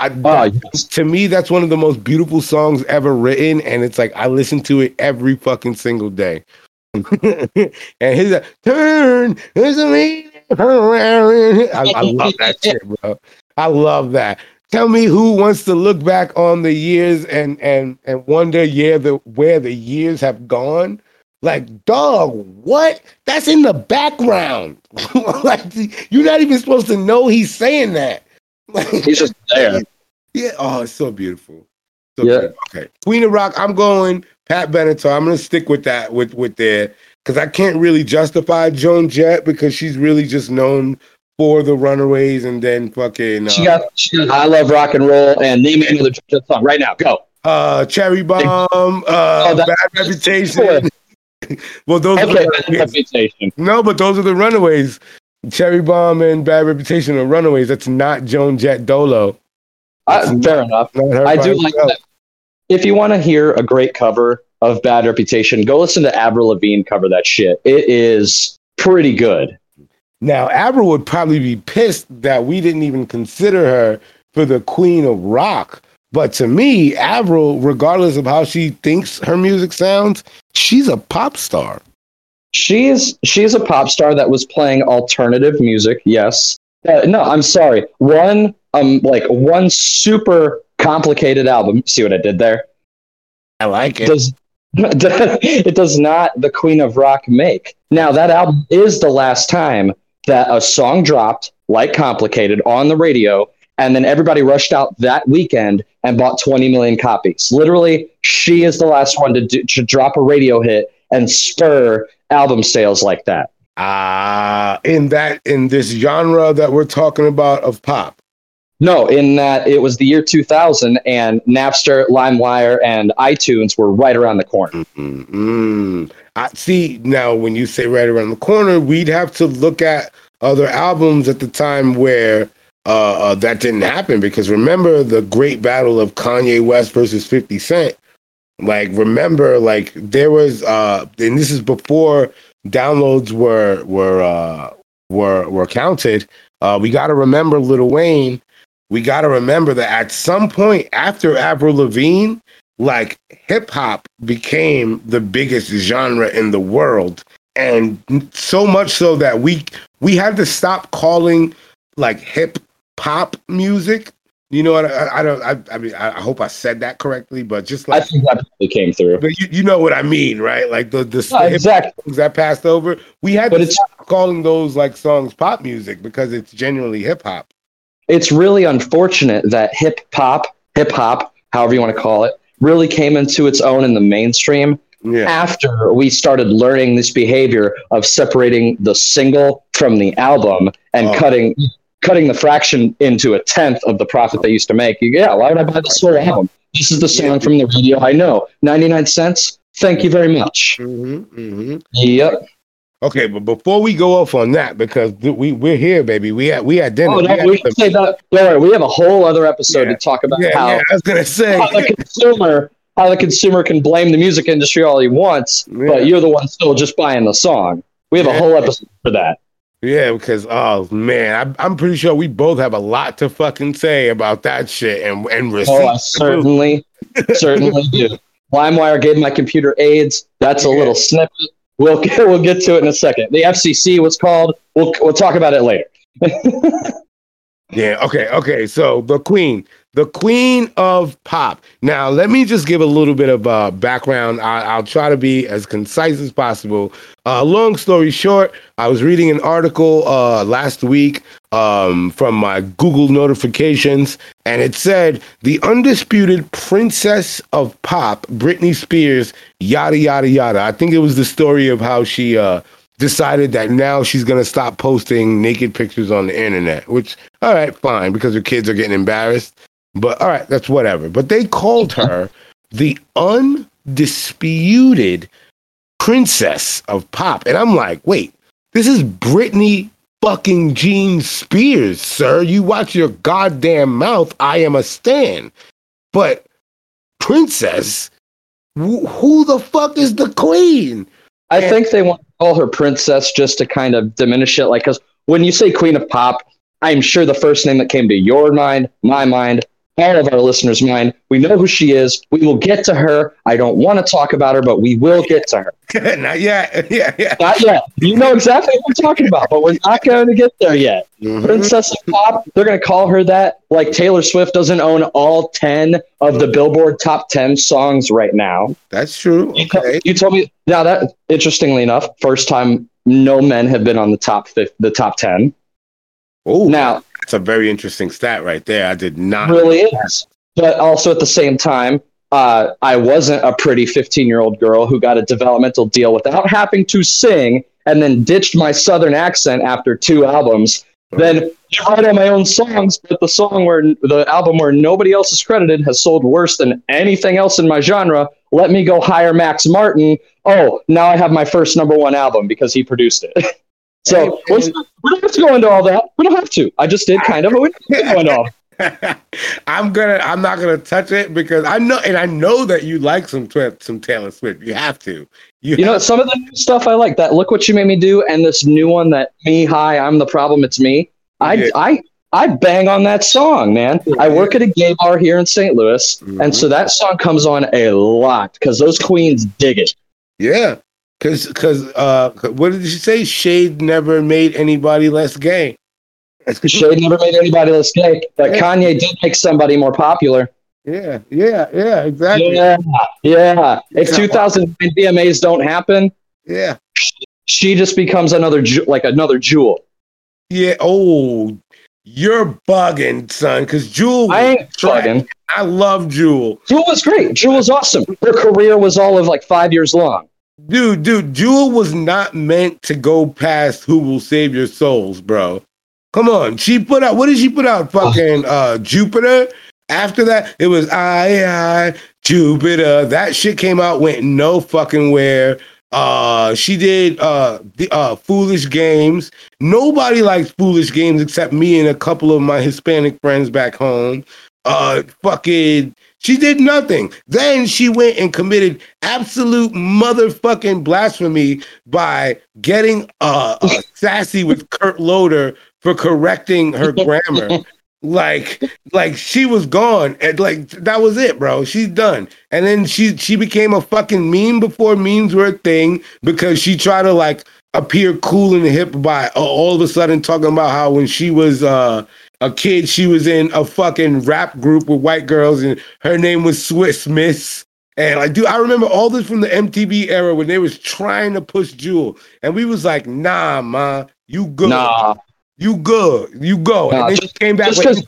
I, yes. To me, that's one of the most beautiful songs ever written, and it's like I listen to it every fucking single day. and he's like, turn, there's a I, I love that shit, bro. I love that. Tell me who wants to look back on the years and and and wonder, yeah, the where the years have gone. Like, dog, what? That's in the background. like, you're not even supposed to know he's saying that. Like, he's just there. Yeah. Oh, it's so beautiful. So yeah. Beautiful. Okay. Queen of Rock. I'm going Pat Benatar. I'm gonna stick with that with with there because I can't really justify Joan Jett because she's really just known for the Runaways and then fucking. Uh, she, got, she got I love rock and roll and name another Jett song right now. Go. Uh, Cherry Bomb. Uh, oh, Bad Reputation. well, those okay, are the reputation. No, but those are the Runaways. Cherry Bomb and Bad Reputation are Runaways. That's not Joan Jett Dolo. Uh, fair enough. I do like that if you want to hear a great cover of Bad Reputation, go listen to Avril Lavigne cover that shit. It is pretty good. Now, Avril would probably be pissed that we didn't even consider her for the Queen of Rock. But to me, Avril, regardless of how she thinks her music sounds, she's a pop star. She is she's a pop star that was playing alternative music. Yes. Uh, no, I'm sorry. One um like one super complicated album. See what I did there? I like it. Does, it does not the Queen of Rock make. Now that album is the last time that a song dropped like complicated on the radio and then everybody rushed out that weekend and bought 20 million copies. Literally, she is the last one to, do, to drop a radio hit and spur album sales like that. Ah, uh, in that in this genre that we're talking about of pop. No, in that it was the year 2000 and Napster, LimeWire, and iTunes were right around the corner. Mm-hmm. I see. Now, when you say right around the corner, we'd have to look at other albums at the time where uh, uh, that didn't happen. Because remember the great battle of Kanye West versus 50 Cent. Like, remember, like there was, uh, and this is before downloads were were uh, were were counted. Uh, we got to remember Lil Wayne we got to remember that at some point after Avril Lavigne, like hip hop became the biggest genre in the world, and so much so that we we had to stop calling like hip hop music. You know what? I, I don't. I, I, mean, I hope I said that correctly, but just like I think that probably came through. But you, you know what I mean, right? Like the the no, exactly that passed over. We had but to stop calling those like songs pop music because it's genuinely hip hop it's really unfortunate that hip hop, hip hop, however you want to call it, really came into its own in the mainstream yeah. after we started learning this behavior of separating the single from the album and oh. cutting cutting the fraction into a tenth of the profit they used to make. You, yeah, why would I buy this whole album? This is the song from the radio I know. 99 cents. Thank you very much. Mm-hmm, mm-hmm. Yep. Okay, but before we go off on that, because we we're here, baby. We had we had dinner. Oh, no, we, we say that. Don't worry, we have a whole other episode yeah. to talk about yeah, how yeah, I was gonna say how the consumer how the consumer can blame the music industry all he wants, but you're the one still just buying the song. We have a whole episode for that. Yeah, because oh man, I, I'm pretty sure we both have a lot to fucking say about that shit and and receipts. Oh, I certainly, certainly do. LimeWire gave my computer AIDS. That's a little snippet. We'll get, we'll get to it in a second. The FCC was called. We'll we'll talk about it later. yeah. Okay. Okay. So the Queen. The queen of pop. Now, let me just give a little bit of uh, background. I, will try to be as concise as possible. Uh, long story short, I was reading an article uh, last week um, from my Google notifications, and it said the undisputed princess of pop, Britney Spears, yada, yada, yada. I think it was the story of how she uh, decided that now she's going to stop posting naked pictures on the internet, which, all right, fine, because her kids are getting embarrassed. But all right, that's whatever. But they called her the undisputed princess of pop. And I'm like, wait, this is Britney fucking Jean Spears, sir. You watch your goddamn mouth. I am a stan. But princess, wh- who the fuck is the queen? I and- think they want to call her princess just to kind of diminish it. Like, because when you say queen of pop, I'm sure the first name that came to your mind, my mind, all of our listeners' mind. We know who she is. We will get to her. I don't want to talk about her, but we will get to her. not yet. Yeah, yeah. Not yet. You know exactly what we're talking about, but we're not going to get there yet. Mm-hmm. Princess of Pop, they're going to call her that. Like Taylor Swift doesn't own all 10 of the Billboard top 10 songs right now. That's true. Okay. You, you told me, now that, interestingly enough, first time no men have been on the top, the top 10. Oh, now that's a very interesting stat right there. I did not really is, but also at the same time, uh, I wasn't a pretty 15 year old girl who got a developmental deal without having to sing and then ditched my southern accent after two albums. Then I write my own songs, but the song where the album where nobody else is credited has sold worse than anything else in my genre. Let me go hire Max Martin. Oh, now I have my first number one album because he produced it. So we don't have to go into all that. We don't have to. I just did kind of, but we don't. I'm gonna. I'm not gonna touch it because I know, and I know that you like some some Taylor Swift. You have to. You, you know some of the new stuff I like. That look what you made me do, and this new one that me. Hi, I'm the problem. It's me. I yeah. I I bang on that song, man. I work at a gay bar here in St. Louis, mm-hmm. and so that song comes on a lot because those queens dig it. Yeah, because because uh, what did she say? Shade never made anybody less gay. Shade never made anybody less gay, but yeah. Kanye did make somebody more popular. Yeah, yeah, yeah, exactly. Yeah, yeah. If 2009 VMAs don't happen, yeah, she just becomes another like another jewel. Yeah. Oh, you're bugging, son. Because Jewel, I ain't bugging. I love Jewel. Jewel was great. Jewel was awesome. Her career was all of like five years long. Dude, dude, Jewel was not meant to go past Who Will Save Your Souls, bro. Come on. She put out, what did she put out? Fucking uh, Jupiter. After that, it was I, I, Jupiter. That shit came out, went no fucking where. Uh, she did uh, the uh, Foolish Games. Nobody likes Foolish Games except me and a couple of my Hispanic friends back home. Uh, fucking she did nothing. Then she went and committed absolute motherfucking blasphemy by getting uh, uh sassy with Kurt Loder for correcting her grammar. like like she was gone and like that was it bro she's done and then she she became a fucking meme before memes were a thing because she tried to like appear cool and hip by uh, all of a sudden talking about how when she was uh a kid. She was in a fucking rap group with white girls, and her name was Swiss Miss. And like, dude, I remember all this from the MTV era when they was trying to push Jewel, and we was like, "Nah, ma, you good, nah, you good, you go." Nah, and they just came back just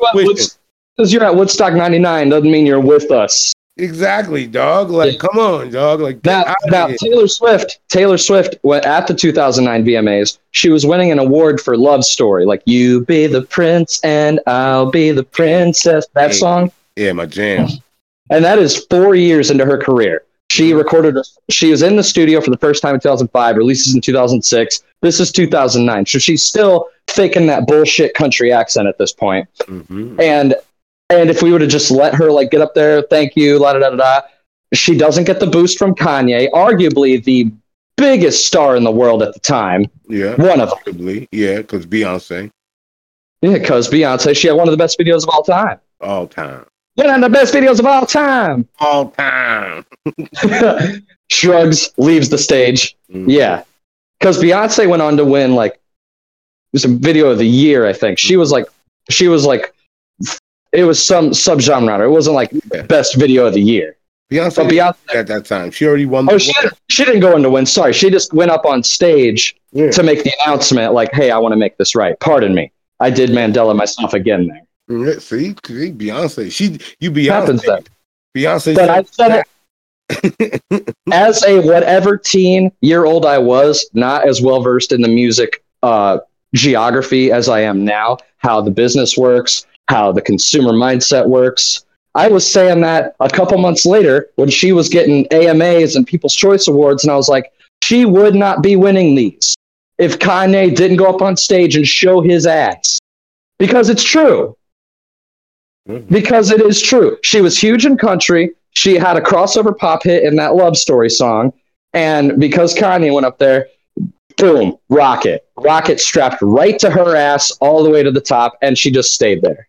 because you're at Woodstock '99 doesn't mean you're with us. Exactly, dog. Like, yeah. come on, dog. Like, now, now Taylor Swift, Taylor Swift, at the 2009 VMAs, she was winning an award for Love Story, like "You Be the Prince and I'll Be the Princess." That song. Yeah, my jam. And that is four years into her career. She mm-hmm. recorded. She was in the studio for the first time in 2005. Releases in 2006. This is 2009, so she's still faking that bullshit country accent at this point. Mm-hmm. And and if we would have just let her like get up there, thank you, la da da da, da. she doesn't get the boost from Kanye, arguably the biggest star in the world at the time. Yeah, one of them. Yeah, because Beyonce. Yeah, because Beyonce, she had one of the best videos of all time. All time. One of the best videos of all time. All time. Shrugs, leaves the stage. Mm-hmm. Yeah, because Beyonce went on to win like it was a video of the year. I think she was like she was like it was some subgenre. It wasn't like Yeah. best video of the year. Beyonce, But Beyonce, at that time, she already won. oh, she didn't, she didn't go into win. Sorry, she just went up on stage Yeah. to make the announcement, like, "Hey, I want to make this right." Pardon me, I did Mandela myself again there. Yeah, see, see, Beyonce, she, you Happens Beyonce, that. Beyonce. But I said- said it as a whatever teen year old I was, not as well versed in the music uh, geography as I am now, how the business works, how the consumer mindset works. I was saying that a couple months later when she was getting AMAs and People's Choice Awards, and I was like, she would not be winning these if Kanye didn't go up on stage and show his ass. Because it's true Mhm. because it is true. She was huge in country. She had a crossover pop hit in that love story song. And because Kanye went up there, boom, rocket. Rocket strapped right to her ass all the way to the top. And she just stayed there.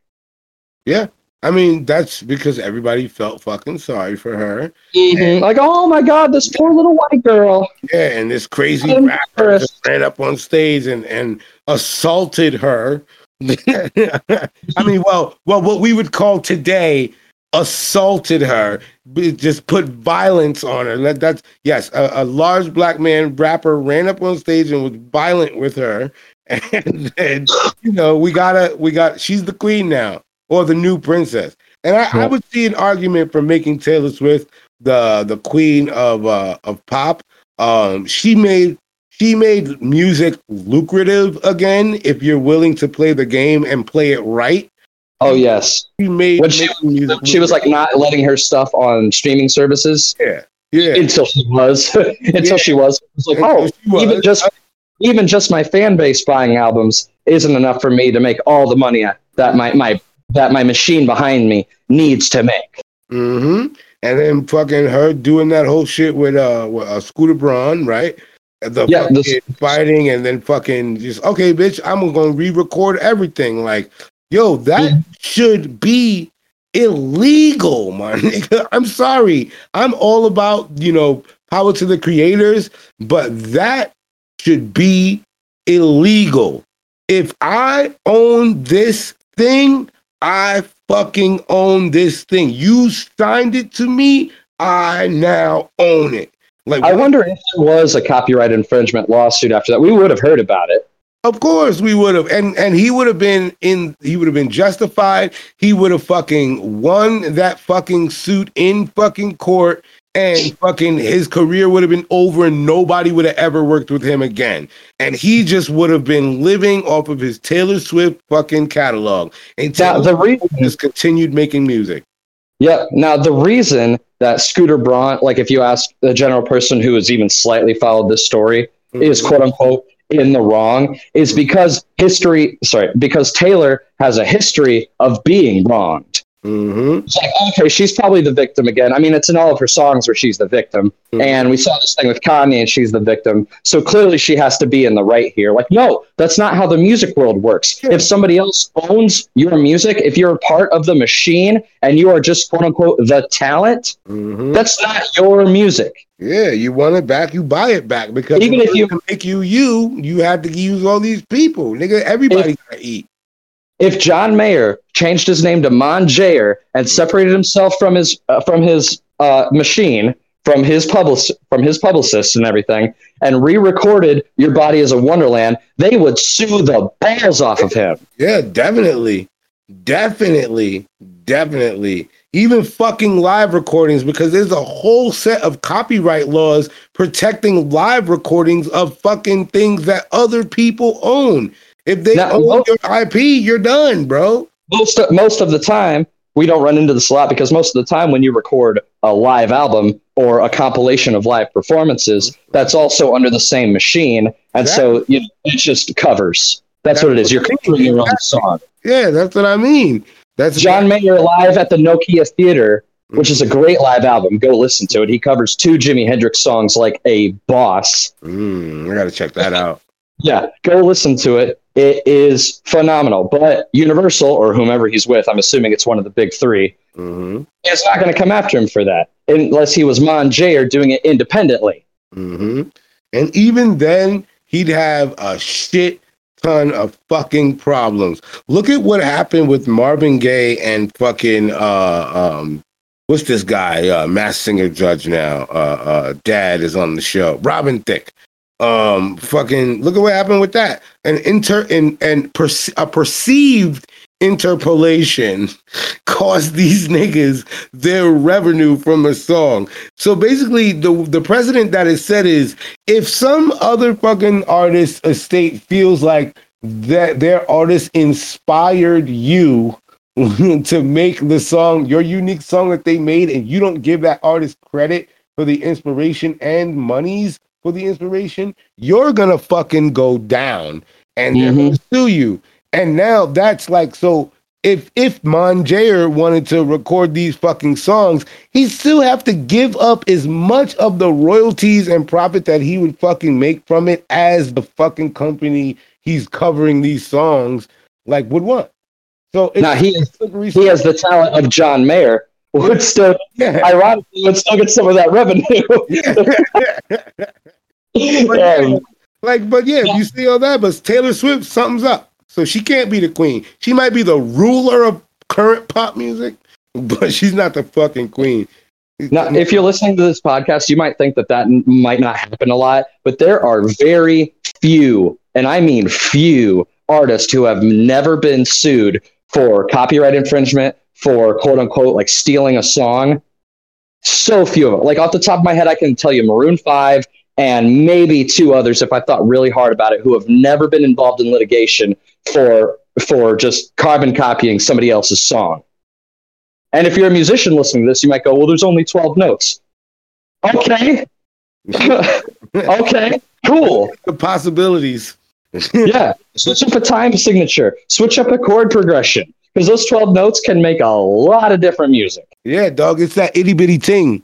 Yeah, I mean, that's because everybody felt fucking sorry for her. Mm-hmm. Like, oh my God, this poor little white girl. Yeah, and this crazy I'm rapper just ran up on stage and, and assaulted her. I mean, well, well, what we would call today assaulted her, just put violence on her. That, that's yes, a, a large black man rapper ran up on stage and was violent with her, and then you know we gotta we got she's the queen now or the new princess, and I, I would see an argument for making Taylor Swift the the queen of uh of pop. Um, she made she made music lucrative again if you're willing to play the game and play it right. Oh, yes. She made When she- music She was like not letting her stuff on streaming services yeah yeah until she was. until Yeah. she was. It was like, Until oh, even just even just my fan base buying albums isn't enough for me to make all the money I- that my my that my machine behind me needs to make. Mm-hmm. And then fucking her doing that whole shit with uh, with, uh Scooter Braun, right? The Yeah, fucking this- fighting and then fucking just okay, bitch, I'm gonna re-record everything. Like, yo, that Mm-hmm. should be illegal, my nigga. I'm sorry. I'm all about, you know, power to the creators, but that should be illegal. If I own this thing, I fucking own this thing. You signed it to me. I now own it. Like, I wonder if there was a copyright infringement lawsuit after that. We would have heard about it. of course we would have, and and he would have been in. He would have been justified. He would have fucking won that fucking suit in fucking court, and fucking his career would have been over, and nobody would have ever worked with him again. And he just would have been living off of his Taylor Swift fucking catalog, and Now the reason just continued making music. Yeah. Now the reason that Scooter Braun, like if you ask the general person who has even slightly followed this story, mm-hmm. is quote unquote in the wrong, is because history. Sorry, because Taylor has a history of being wronged. Mm-hmm. It's like, okay, she's probably the victim again. I mean, it's in all of her songs where she's the victim. Mhm. And we saw this thing with Kanye and she's the victim. So clearly she has to be in the right here. Like, no, that's not how the music world works. If somebody else owns your music, if you're a part of the machine and you are just quote unquote the talent, Mm-hmm. that's not your music. Yeah, you want it back, you buy it back because Even if you- make you you, you have to use all these people, nigga. Everybody gotta eat. If John Mayer changed his name to Mon Jayer and separated himself from his uh, from his uh, machine, from his public from his publicists and everything, and re-recorded "Your Body Is a Wonderland," they would sue the balls off of him. Yeah, definitely, definitely, definitely. Even fucking live recordings because there's a whole set of copyright laws protecting live recordings of fucking things that other people own. If they Now, own mo- your IP, you're done, bro. Most most of the time, we don't run into the slot because most of the time, when you record a live album or a compilation of live performances, that's also under the same machine, and so you know, it's just covers. That's what it is. You're covering your own song. Yeah, that's what I mean. That's John Mayer live at the Nokia Theater, which is a great live album. Go listen to it. He covers two Jimi Hendrix songs like a boss. Mm, I gotta check that out. Yeah, go listen to it. It is phenomenal. But Universal or whomever he's with, I'm assuming it's one of the big three, hmm is not going to come after him for that unless he was Mon J or doing it independently. hmm And even then, he'd have a shit ton of fucking problems. Look at what happened with Marvin Gaye and fucking uh um what's this guy? Uh Masked Singer judge now. Uh uh dad is on the show. Robin Thicke. Um fucking look at what happened with that. An inter and and perce- a perceived interpolation cost these niggas their revenue from a song. So basically, the the precedent that is said is if some other fucking artist estate feels like that their artist inspired you to make the song your unique song that they made, and you don't give that artist credit for the inspiration and monies for the inspiration, you're gonna fucking go down and they're Mhm. gonna sue you. And now that's like so if if Mon Jayer wanted to record these fucking songs, he'd still have to give up as much of the royalties and profit that he would fucking make from it as the fucking company he's covering these songs like would want. So Now, he is- He has the talent of John Mayer. Would still, yeah. ironically, would still get some of that revenue. But, Um, like, but yeah, you see all that, but Taylor Swift, something's up. So she can't be the queen. She might be the ruler of current pop music, but she's not the fucking queen. Now, if you're listening to this podcast, you might think that that n- might not happen a lot, but there are very few, and I mean few, artists who have never been sued for copyright infringement, for quote unquote, like stealing a song. So few of them. Like off the top of my head, I can tell you Maroon 5 and maybe two others if I thought really hard about it who have never been involved in litigation for for just carbon copying somebody else's song. And if you're a musician listening to this, you might go, well, there's only 12 notes. Okay. okay. Cool. the possibilities. Yeah. Switch up a time signature, switch up a chord progression, because those 12 notes can make a lot of different music. Yeah, dog, it's that itty bitty thing.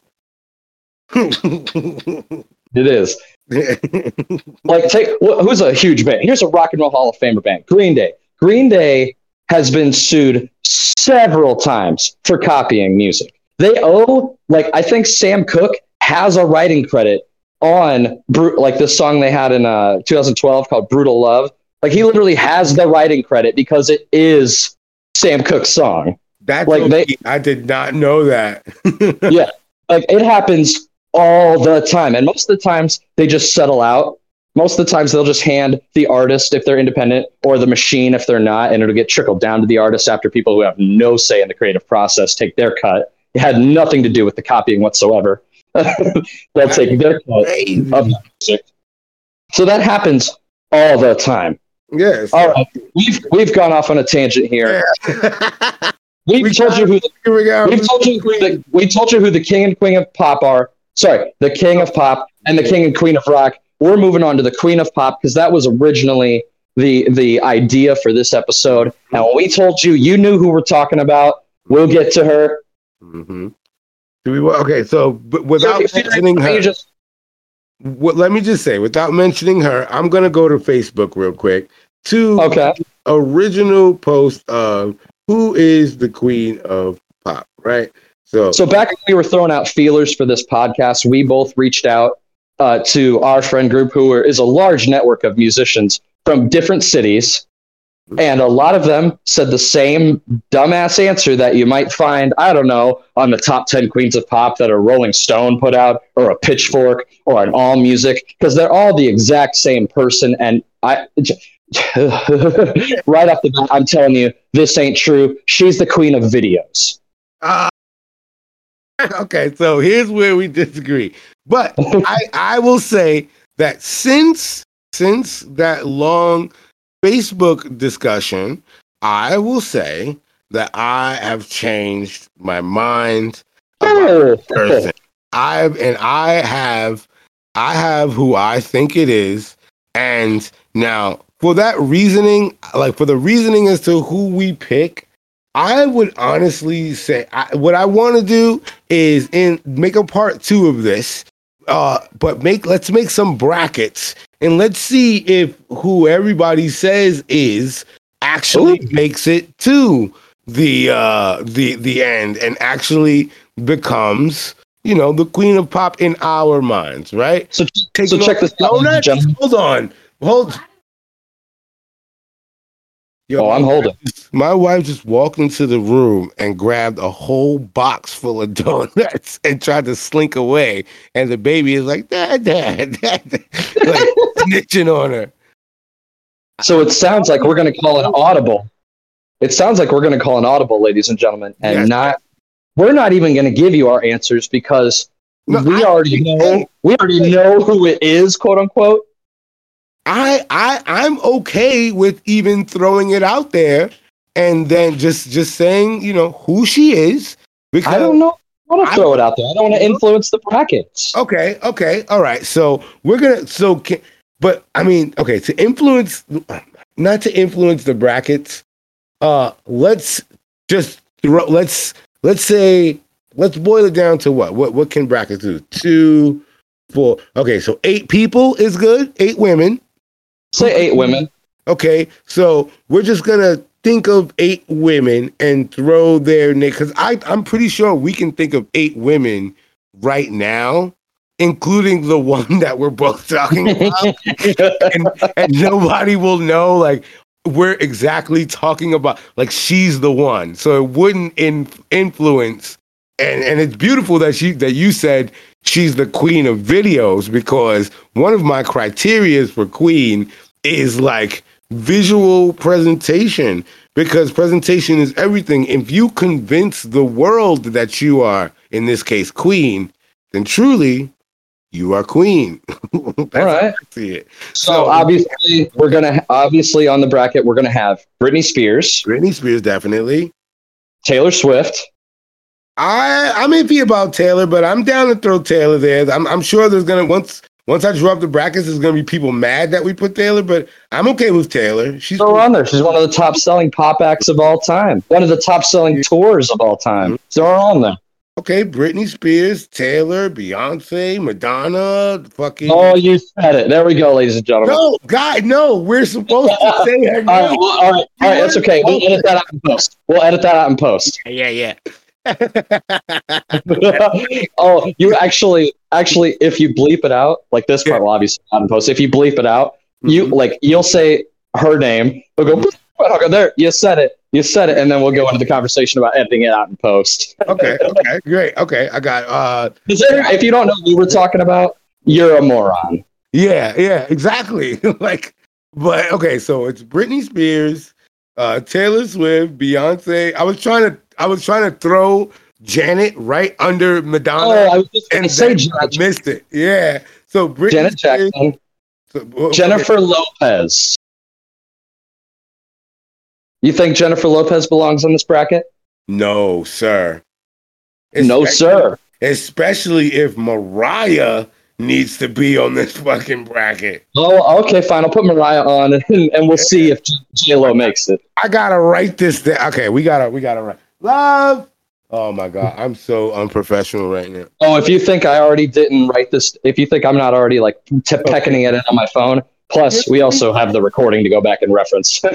It is. Like, take who's a huge band? Here's a rock and roll Hall of Famer band Green Day. Green Day has been sued several times for copying music. They owe, like, I think Sam Cooke has a writing credit on Bru- like this song they had in uh, 2012 called Brutal Love. Like, he literally has the writing credit because it is Sam Cooke's song. That's Like, they- I did not know that. Yeah. Like, it happens all the time. And most of the times they just settle out. Most of the times they'll just hand the artist if they're independent or the machine if they're not, and it'll get trickled down to the artist after people who have no say in the creative process take their cut. It had nothing to do with the copying whatsoever. they'll take their cut of music. So that happens all the time. Yes. All right. We've we've gone off on a tangent here. We've We told you who the Here we go. We've told you who the, we told you who the king and queen of pop are. Sorry, the king of pop and the king and queen of rock. We're moving on to the queen of pop because that was originally the the idea for this episode. And when we told you, you knew who we're talking about. We'll get to her. Mm-hmm. Do we? Okay, so but without you- mentioning her, just- what, let me just say, without mentioning her, I'm gonna go to Facebook real quick to okay. original post of who is the queen of pop, right? So, So back when we were throwing out feelers for this podcast, we both reached out uh, to our friend group, who are, is a large network of musicians from different cities, and a lot of them said the same dumbass answer that you might find, I don't know, on the top ten queens of pop that a Rolling Stone put out, or a Pitchfork, or an All Music, because they're all the exact same person. And I, right off the bat, I'm telling you, this ain't true. She's the queen of videos. uh, okay, so here's where we disagree. But I, I will say that since since that long Facebook discussion, I will say that I have changed my mind about person. I've and I have I have who I think it is. And now for that reasoning, like for the reasoning as to who we pick, I would honestly say I, what I want to do is in make a part two of this. Uh, but make let's make some brackets and let's see if who everybody says is actually Ooh. makes it to the uh the the end and actually becomes you know the queen of pop in our minds right So, Take so check this out, hold on hold Yo, Oh, I'm holding. My wife just walked into the room and grabbed a whole box full of donuts and tried to slink away. And the baby is like, Dad, Dad, Dad, like snitching on her. So it sounds like we're going to call an audible. It sounds like we're going to call an audible, ladies and gentlemen, and Yes. not. We're not even going to give you our answers because No, we I- already know. We already know who it is, quote unquote. I I I'm okay with even throwing it out there and then just just saying, you know, who she is. Because I don't know. I want I- to throw it out there. I don't want to influence the brackets. Okay, okay, all right. So we're gonna so can, but I mean, okay, to influence, not to influence the brackets. Uh, let's just throw. Let's let's say let's boil it down to what? What what can brackets do? Two, four. Okay, so eight people is good. Eight women. Say eight women. Okay, so we're just gonna think of eight women and throw their name because I I'm pretty sure we can think of eight women right now, including the one that we're both talking about, and, and nobody will know like we're exactly talking about like she's the one, so it wouldn't in, influence. And and it's beautiful that she that you said she's the queen of videos because one of my criterias for queen is like visual presentation because presentation is everything. If you convince the world that you are, in this case, queen, then truly you are queen. All right. I see it. So So- obviously, we're gonna obviously on the bracket we're gonna have Britney Spears, Britney Spears, definitely. Taylor Swift, I I'm iffy about Taylor, but I'm down to throw Taylor there. I'm I'm sure there's gonna once once I drop the brackets, there's gonna be people mad that we put Taylor, but I'm okay with Taylor. She's Throw her on there. She's one of the top selling pop acts of all time. One of the top selling tours of all time. Mm-hmm. Throw her on there. okay. Britney Spears, Taylor, Beyonce, Madonna, fucking. Oh, you said it. There we go, ladies and gentlemen. No, God, no. We're supposed to say her All right, name. well, all right, all right. That's okay. We'll edit that out in post. We'll edit that out in post. Yeah, yeah. oh, you actually, actually, if you bleep it out, like this part will obviously not in post. If you bleep it out, you Mhm. like you'll say her name. We'll go. I'll go there. You said it. You said it, and then we'll go into the conversation about editing it out in post. okay, okay, great. Okay, I got. uh there- if you don't know what we were talking about, you're a moron. Yeah, yeah, exactly. like, but okay, so it's Britney Spears, uh, Taylor Swift, Beyonce. I was trying to, I was trying to throw Janet right under Oh, Madonna, I was just and say Janet, missed it. Yeah. So Britney Janet Spears, Jackson, so-. Jennifer Lopez. You think Jennifer Lopez belongs on this bracket? No, sir. No, sir. Especially if Mariah needs to be on this fucking bracket. Oh, okay, fine. I'll put Mariah on, and, and we'll see if J Lo makes it. I gotta write this down. Okay, we gotta, we gotta write. Love. Oh my god, I'm so unprofessional right now. Oh, if you think I already didn't write this, if you think I'm not already like t- pecking it in on my phone, plus we also have the recording to go back and reference.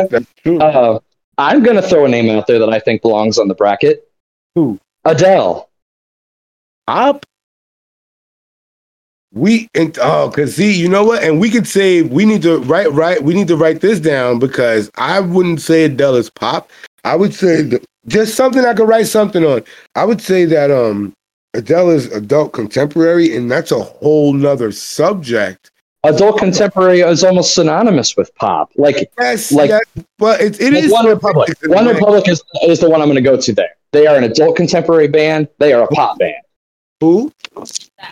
Uh, I'm gonna throw a name out there that I think belongs on the bracket. Who? Adele. up. We and oh, cause see, you know what? And we could say we need to write right. We need to write this down because I wouldn't say Adele is pop. I would say th- just something I could write something on. I would say that um Adele is adult contemporary, and that's a whole nother subject. Adult contemporary is almost synonymous with pop. Like, Yes, Like- yes, but it, it like is One Republic. it's in a One. Republic is, is the one I'm going to go to there. They are an adult contemporary band. They are a pop band. Who?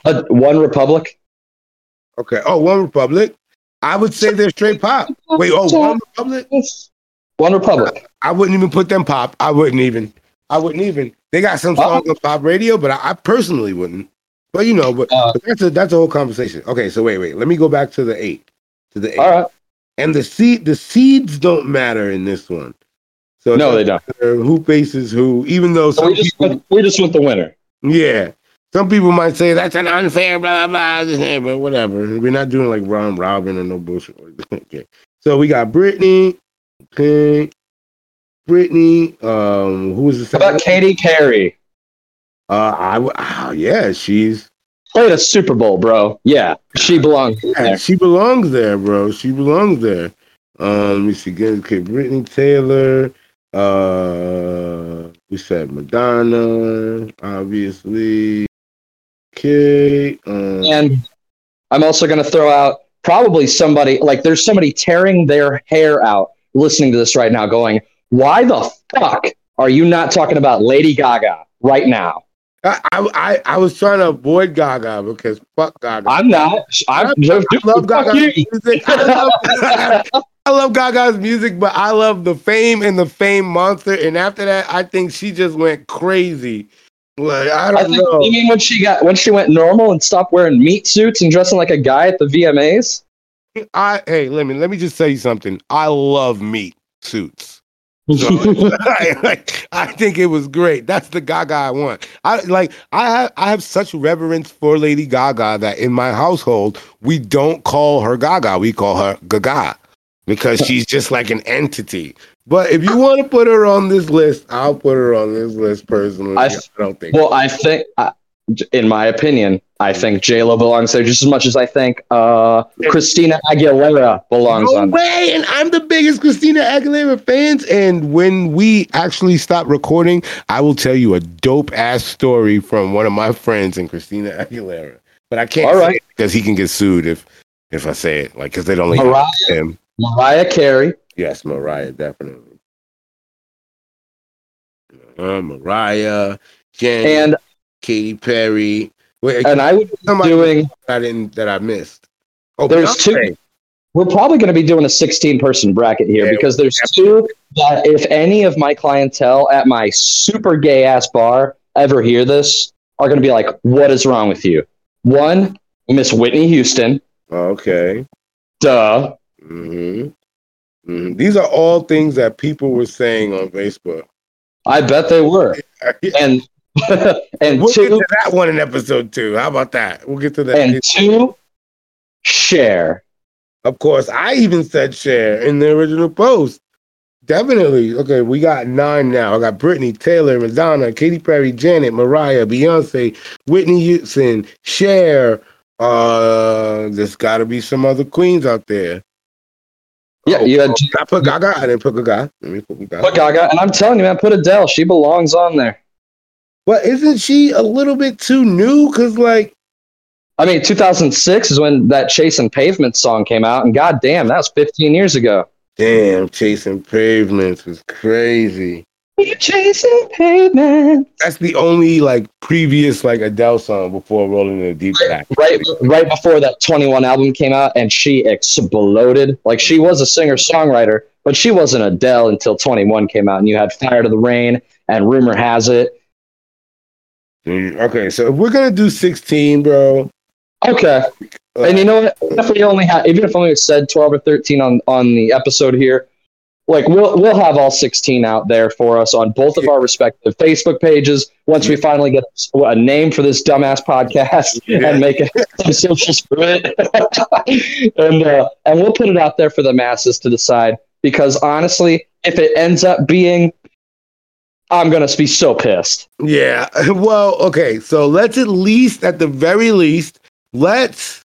Uh, One Republic. Okay. Oh, One Republic. I would say they're straight pop. Wait. Oh, One Republic. One Republic. I wouldn't even put them pop. I wouldn't even. I wouldn't even. They got some Uh-oh. songs on pop radio, but I, I personally wouldn't. But you know, but, Uh, but that's a that's a whole conversation. Okay, so wait, wait. Let me go back to the eight. To the eight. All right. And the seed the seeds don't matter in this one. So No, they don't. Who faces who? Even though So we just people, went, we just went the winner. yeah, some people might say that's an unfair blah blah blah, but whatever. We're not doing like round robin or no bullshit. okay, so we got Britney. Okay, Britney. Um, who was the How second? about Katy Perry? Uh, I ah, yeah, she's Played a Super Bowl, bro. Yeah, she belongs yeah, there. she belongs there, bro. She belongs there. Um, let me see again. Okay, Britney Taylor. Uh, we said Madonna, obviously. Okay. Um, And I'm also going to throw out probably somebody like there's somebody tearing their hair out listening to this right now, going, "Why the fuck are you not talking about Lady Gaga right now?" I, I I was trying to avoid Gaga because fuck Gaga. I'm not. I'm I just love Gaga's you. music. I love, I love Gaga's music, but I love the fame and the fame monster. And after that, I think she just went crazy. Like I I don't think, know. you mean when she got when she went normal and stopped wearing meat suits and dressing like a guy at the VMAs? I hey, let me let me just tell you something. I love meat suits. So, I, like, I think it was great. That's the Gaga I want. I like. I have. I have such reverence for Lady Gaga that in my household we don't call her Gaga. We call her Gaga because she's just like an entity. But if you want to put her on this list, I'll put her on this list personally. I, I- don't think. well, I think, uh, in my opinion, I think J Lo belongs there just as much as I think uh, Christina Aguilera belongs no on. there. way! And I'm the biggest Christina Aguilera fans. And when we actually stop recording, I will tell you a dope ass story from one of my friends and Christina Aguilera. But I can't All say right. because he can get sued if if I say it, like because they don't like Mariah, him. Mariah Carey, Yes, Mariah, definitely. Uh, Mariah, Janet, and Katy Perry. Wait, and I would be doing. I didn't that I missed. Oh, There's two- We're probably going to be doing a 16 person bracket here Yeah, because there's two that if any of my clientele at my super gay ass bar ever hear this are going to be like, "What is wrong with you?" One, Miss Whitney Houston. Okay. Duh. hmm hmm These are all things that people were saying on Facebook. I bet they were. And and we'll get to that one in episode two. How about that? We'll get to that. and two, Cher. Of course, I even said Cher in the original post. Definitely. Okay, we got nine now. I got Britney, Taylor, Madonna, Katy Perry, Janet, Mariah, Beyonce, Whitney Houston, Cher. Uh, there's got to be some other queens out there. Yeah, you had I put Gaga. I didn't put Gaga. Let me put Gaga. put Gaga, and I'm telling you, man, put Adele. She belongs on there. But isn't she a little bit too new? Cause like, I mean, 2006 is when that Chasing Pavement song came out, and goddamn, that was 15 years ago. damn, chasing pavements is crazy. Chasing Pavement. That's the only like previous like Adele song before Rolling in the Deep Back. Right, right before that 21 album came out, and she exploded. Like she was a singer songwriter, but she wasn't Adele until 21 came out, and you had Fire to the Rain and Rumor Has It. Mm, Okay, so if we're gonna do 16, bro. Okay, uh, and you know what? Even if we only had, even if we only said 12 or 13 on on the episode here, like we'll we'll have all 16 out there for us on both of our respective Facebook pages once we finally get a name for this dumbass podcast Yeah. and make it some socials for it, and uh, and we'll put it out there for the masses to decide. Because honestly, if it ends up being, I'm gonna be so pissed. yeah. Well, okay, so let's at least, at the very least, let's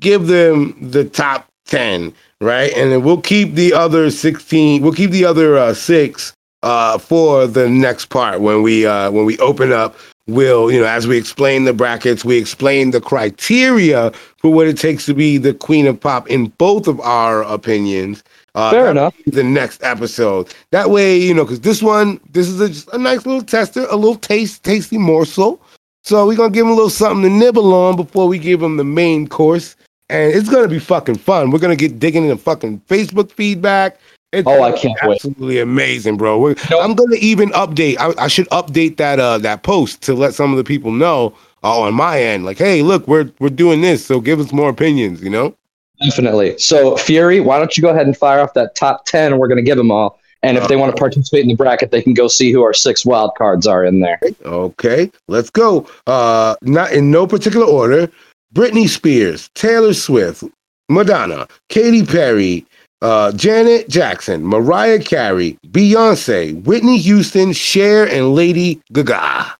give them the top 10, right? And then we'll keep the other 16, we'll keep the other uh, six uh, for the next part when we uh, when we open up. We'll, you know, as we explain the brackets, we explain the criteria for what it takes to be the queen of pop in both of our opinions. Uh, Fair enough. the next episode. That way, you know, because this one, this is a, just a nice little tester, a little taste, tasty morsel. So we're gonna give them a little something to nibble on before we give them the main course, and it's gonna be fucking fun. We're gonna get digging into fucking Facebook feedback. It's Oh, I can't wait. absolutely amazing, bro. Know- I'm gonna even update. I, I should update that uh that post to let some of the people know. uh, on my end, like, hey, look, we're we're doing this, so give us more opinions. You know. Definitely. So, Fury, why don't you go ahead and fire off that top 10 we're going to give them all. And if they want to participate in the bracket, they can go see who our six wild cards are in there. Okay, let's go. Uh, not in no particular order. Britney Spears, Taylor Swift, Madonna, Katy Perry, uh, Janet Jackson, Mariah Carey, Beyonce, Whitney Houston, Cher, and Lady Gaga.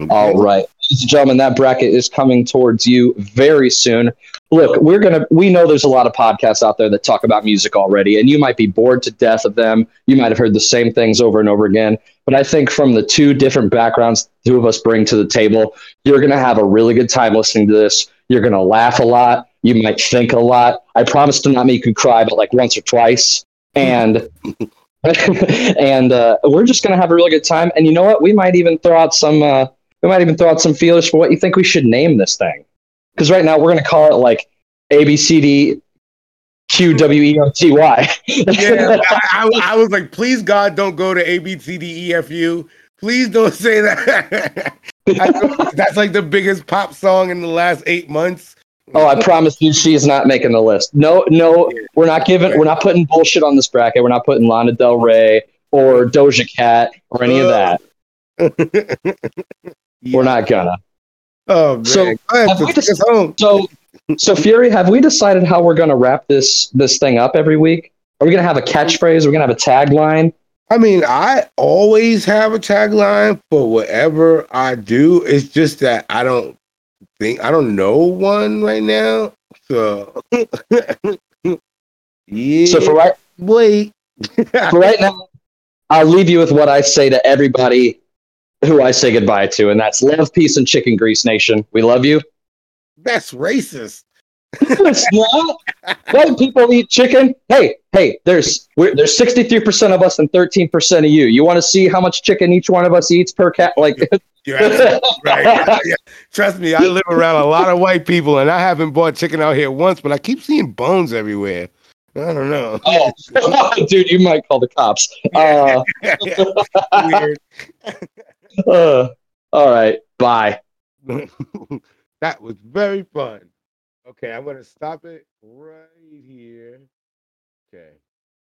Okay. All right. Ladies and gentlemen, that bracket is coming towards you very soon. Look, we're gonna we know there's a lot of podcasts out there that talk about music already, and you might be bored to death of them. You might have heard the same things over and over again. But I think from the two different backgrounds two of us bring to the table, you're gonna have a really good time listening to this. You're gonna laugh a lot. You might think a lot. I promise to not make you cry, but like once or twice. And and uh, we're just gonna have a really good time. And you know what? We might even throw out some. Uh, we might even throw out some feelers for what you think we should name this thing. Because right now we're gonna call it like A B C D Q W E R T Y. yeah, I, I, I, was like, please God, don't go to A B C D E F U. Please don't say that. that's like the biggest pop song in the last eight months. Oh, I promise you, she's not making the list. No, no, we're not giving, we're not putting bullshit on this bracket. We're not putting Lana Del Rey or Doja Cat or any of that. Yeah. We're not gonna. Oh man! So, so, so, Fury, have we decided how we're gonna wrap this this thing up every week? Are we gonna have a catchphrase? Are we gonna have a tagline? I mean, I always have a tagline for whatever I do. It's just that I don't think I don't know one right now. So yeah. So for right wait. for right now, I'll leave you with what I say to everybody who I say goodbye to, and that's love, peace, and chicken grease nation. We love you. That's racist. it's not. White people eat chicken. Hey, hey, there's there's 63% of us and 13% of you. You want to see how much chicken each one of us eats per cat? Like, right. Yeah. Trust me, I live around a lot of white people, and I haven't bought chicken out here once, but I keep seeing bones everywhere. I don't know. Oh, dude, you might call the cops. Uh, Weird. Uh, all right. Bye. that was very fun. Okay, I'm to stop it right here.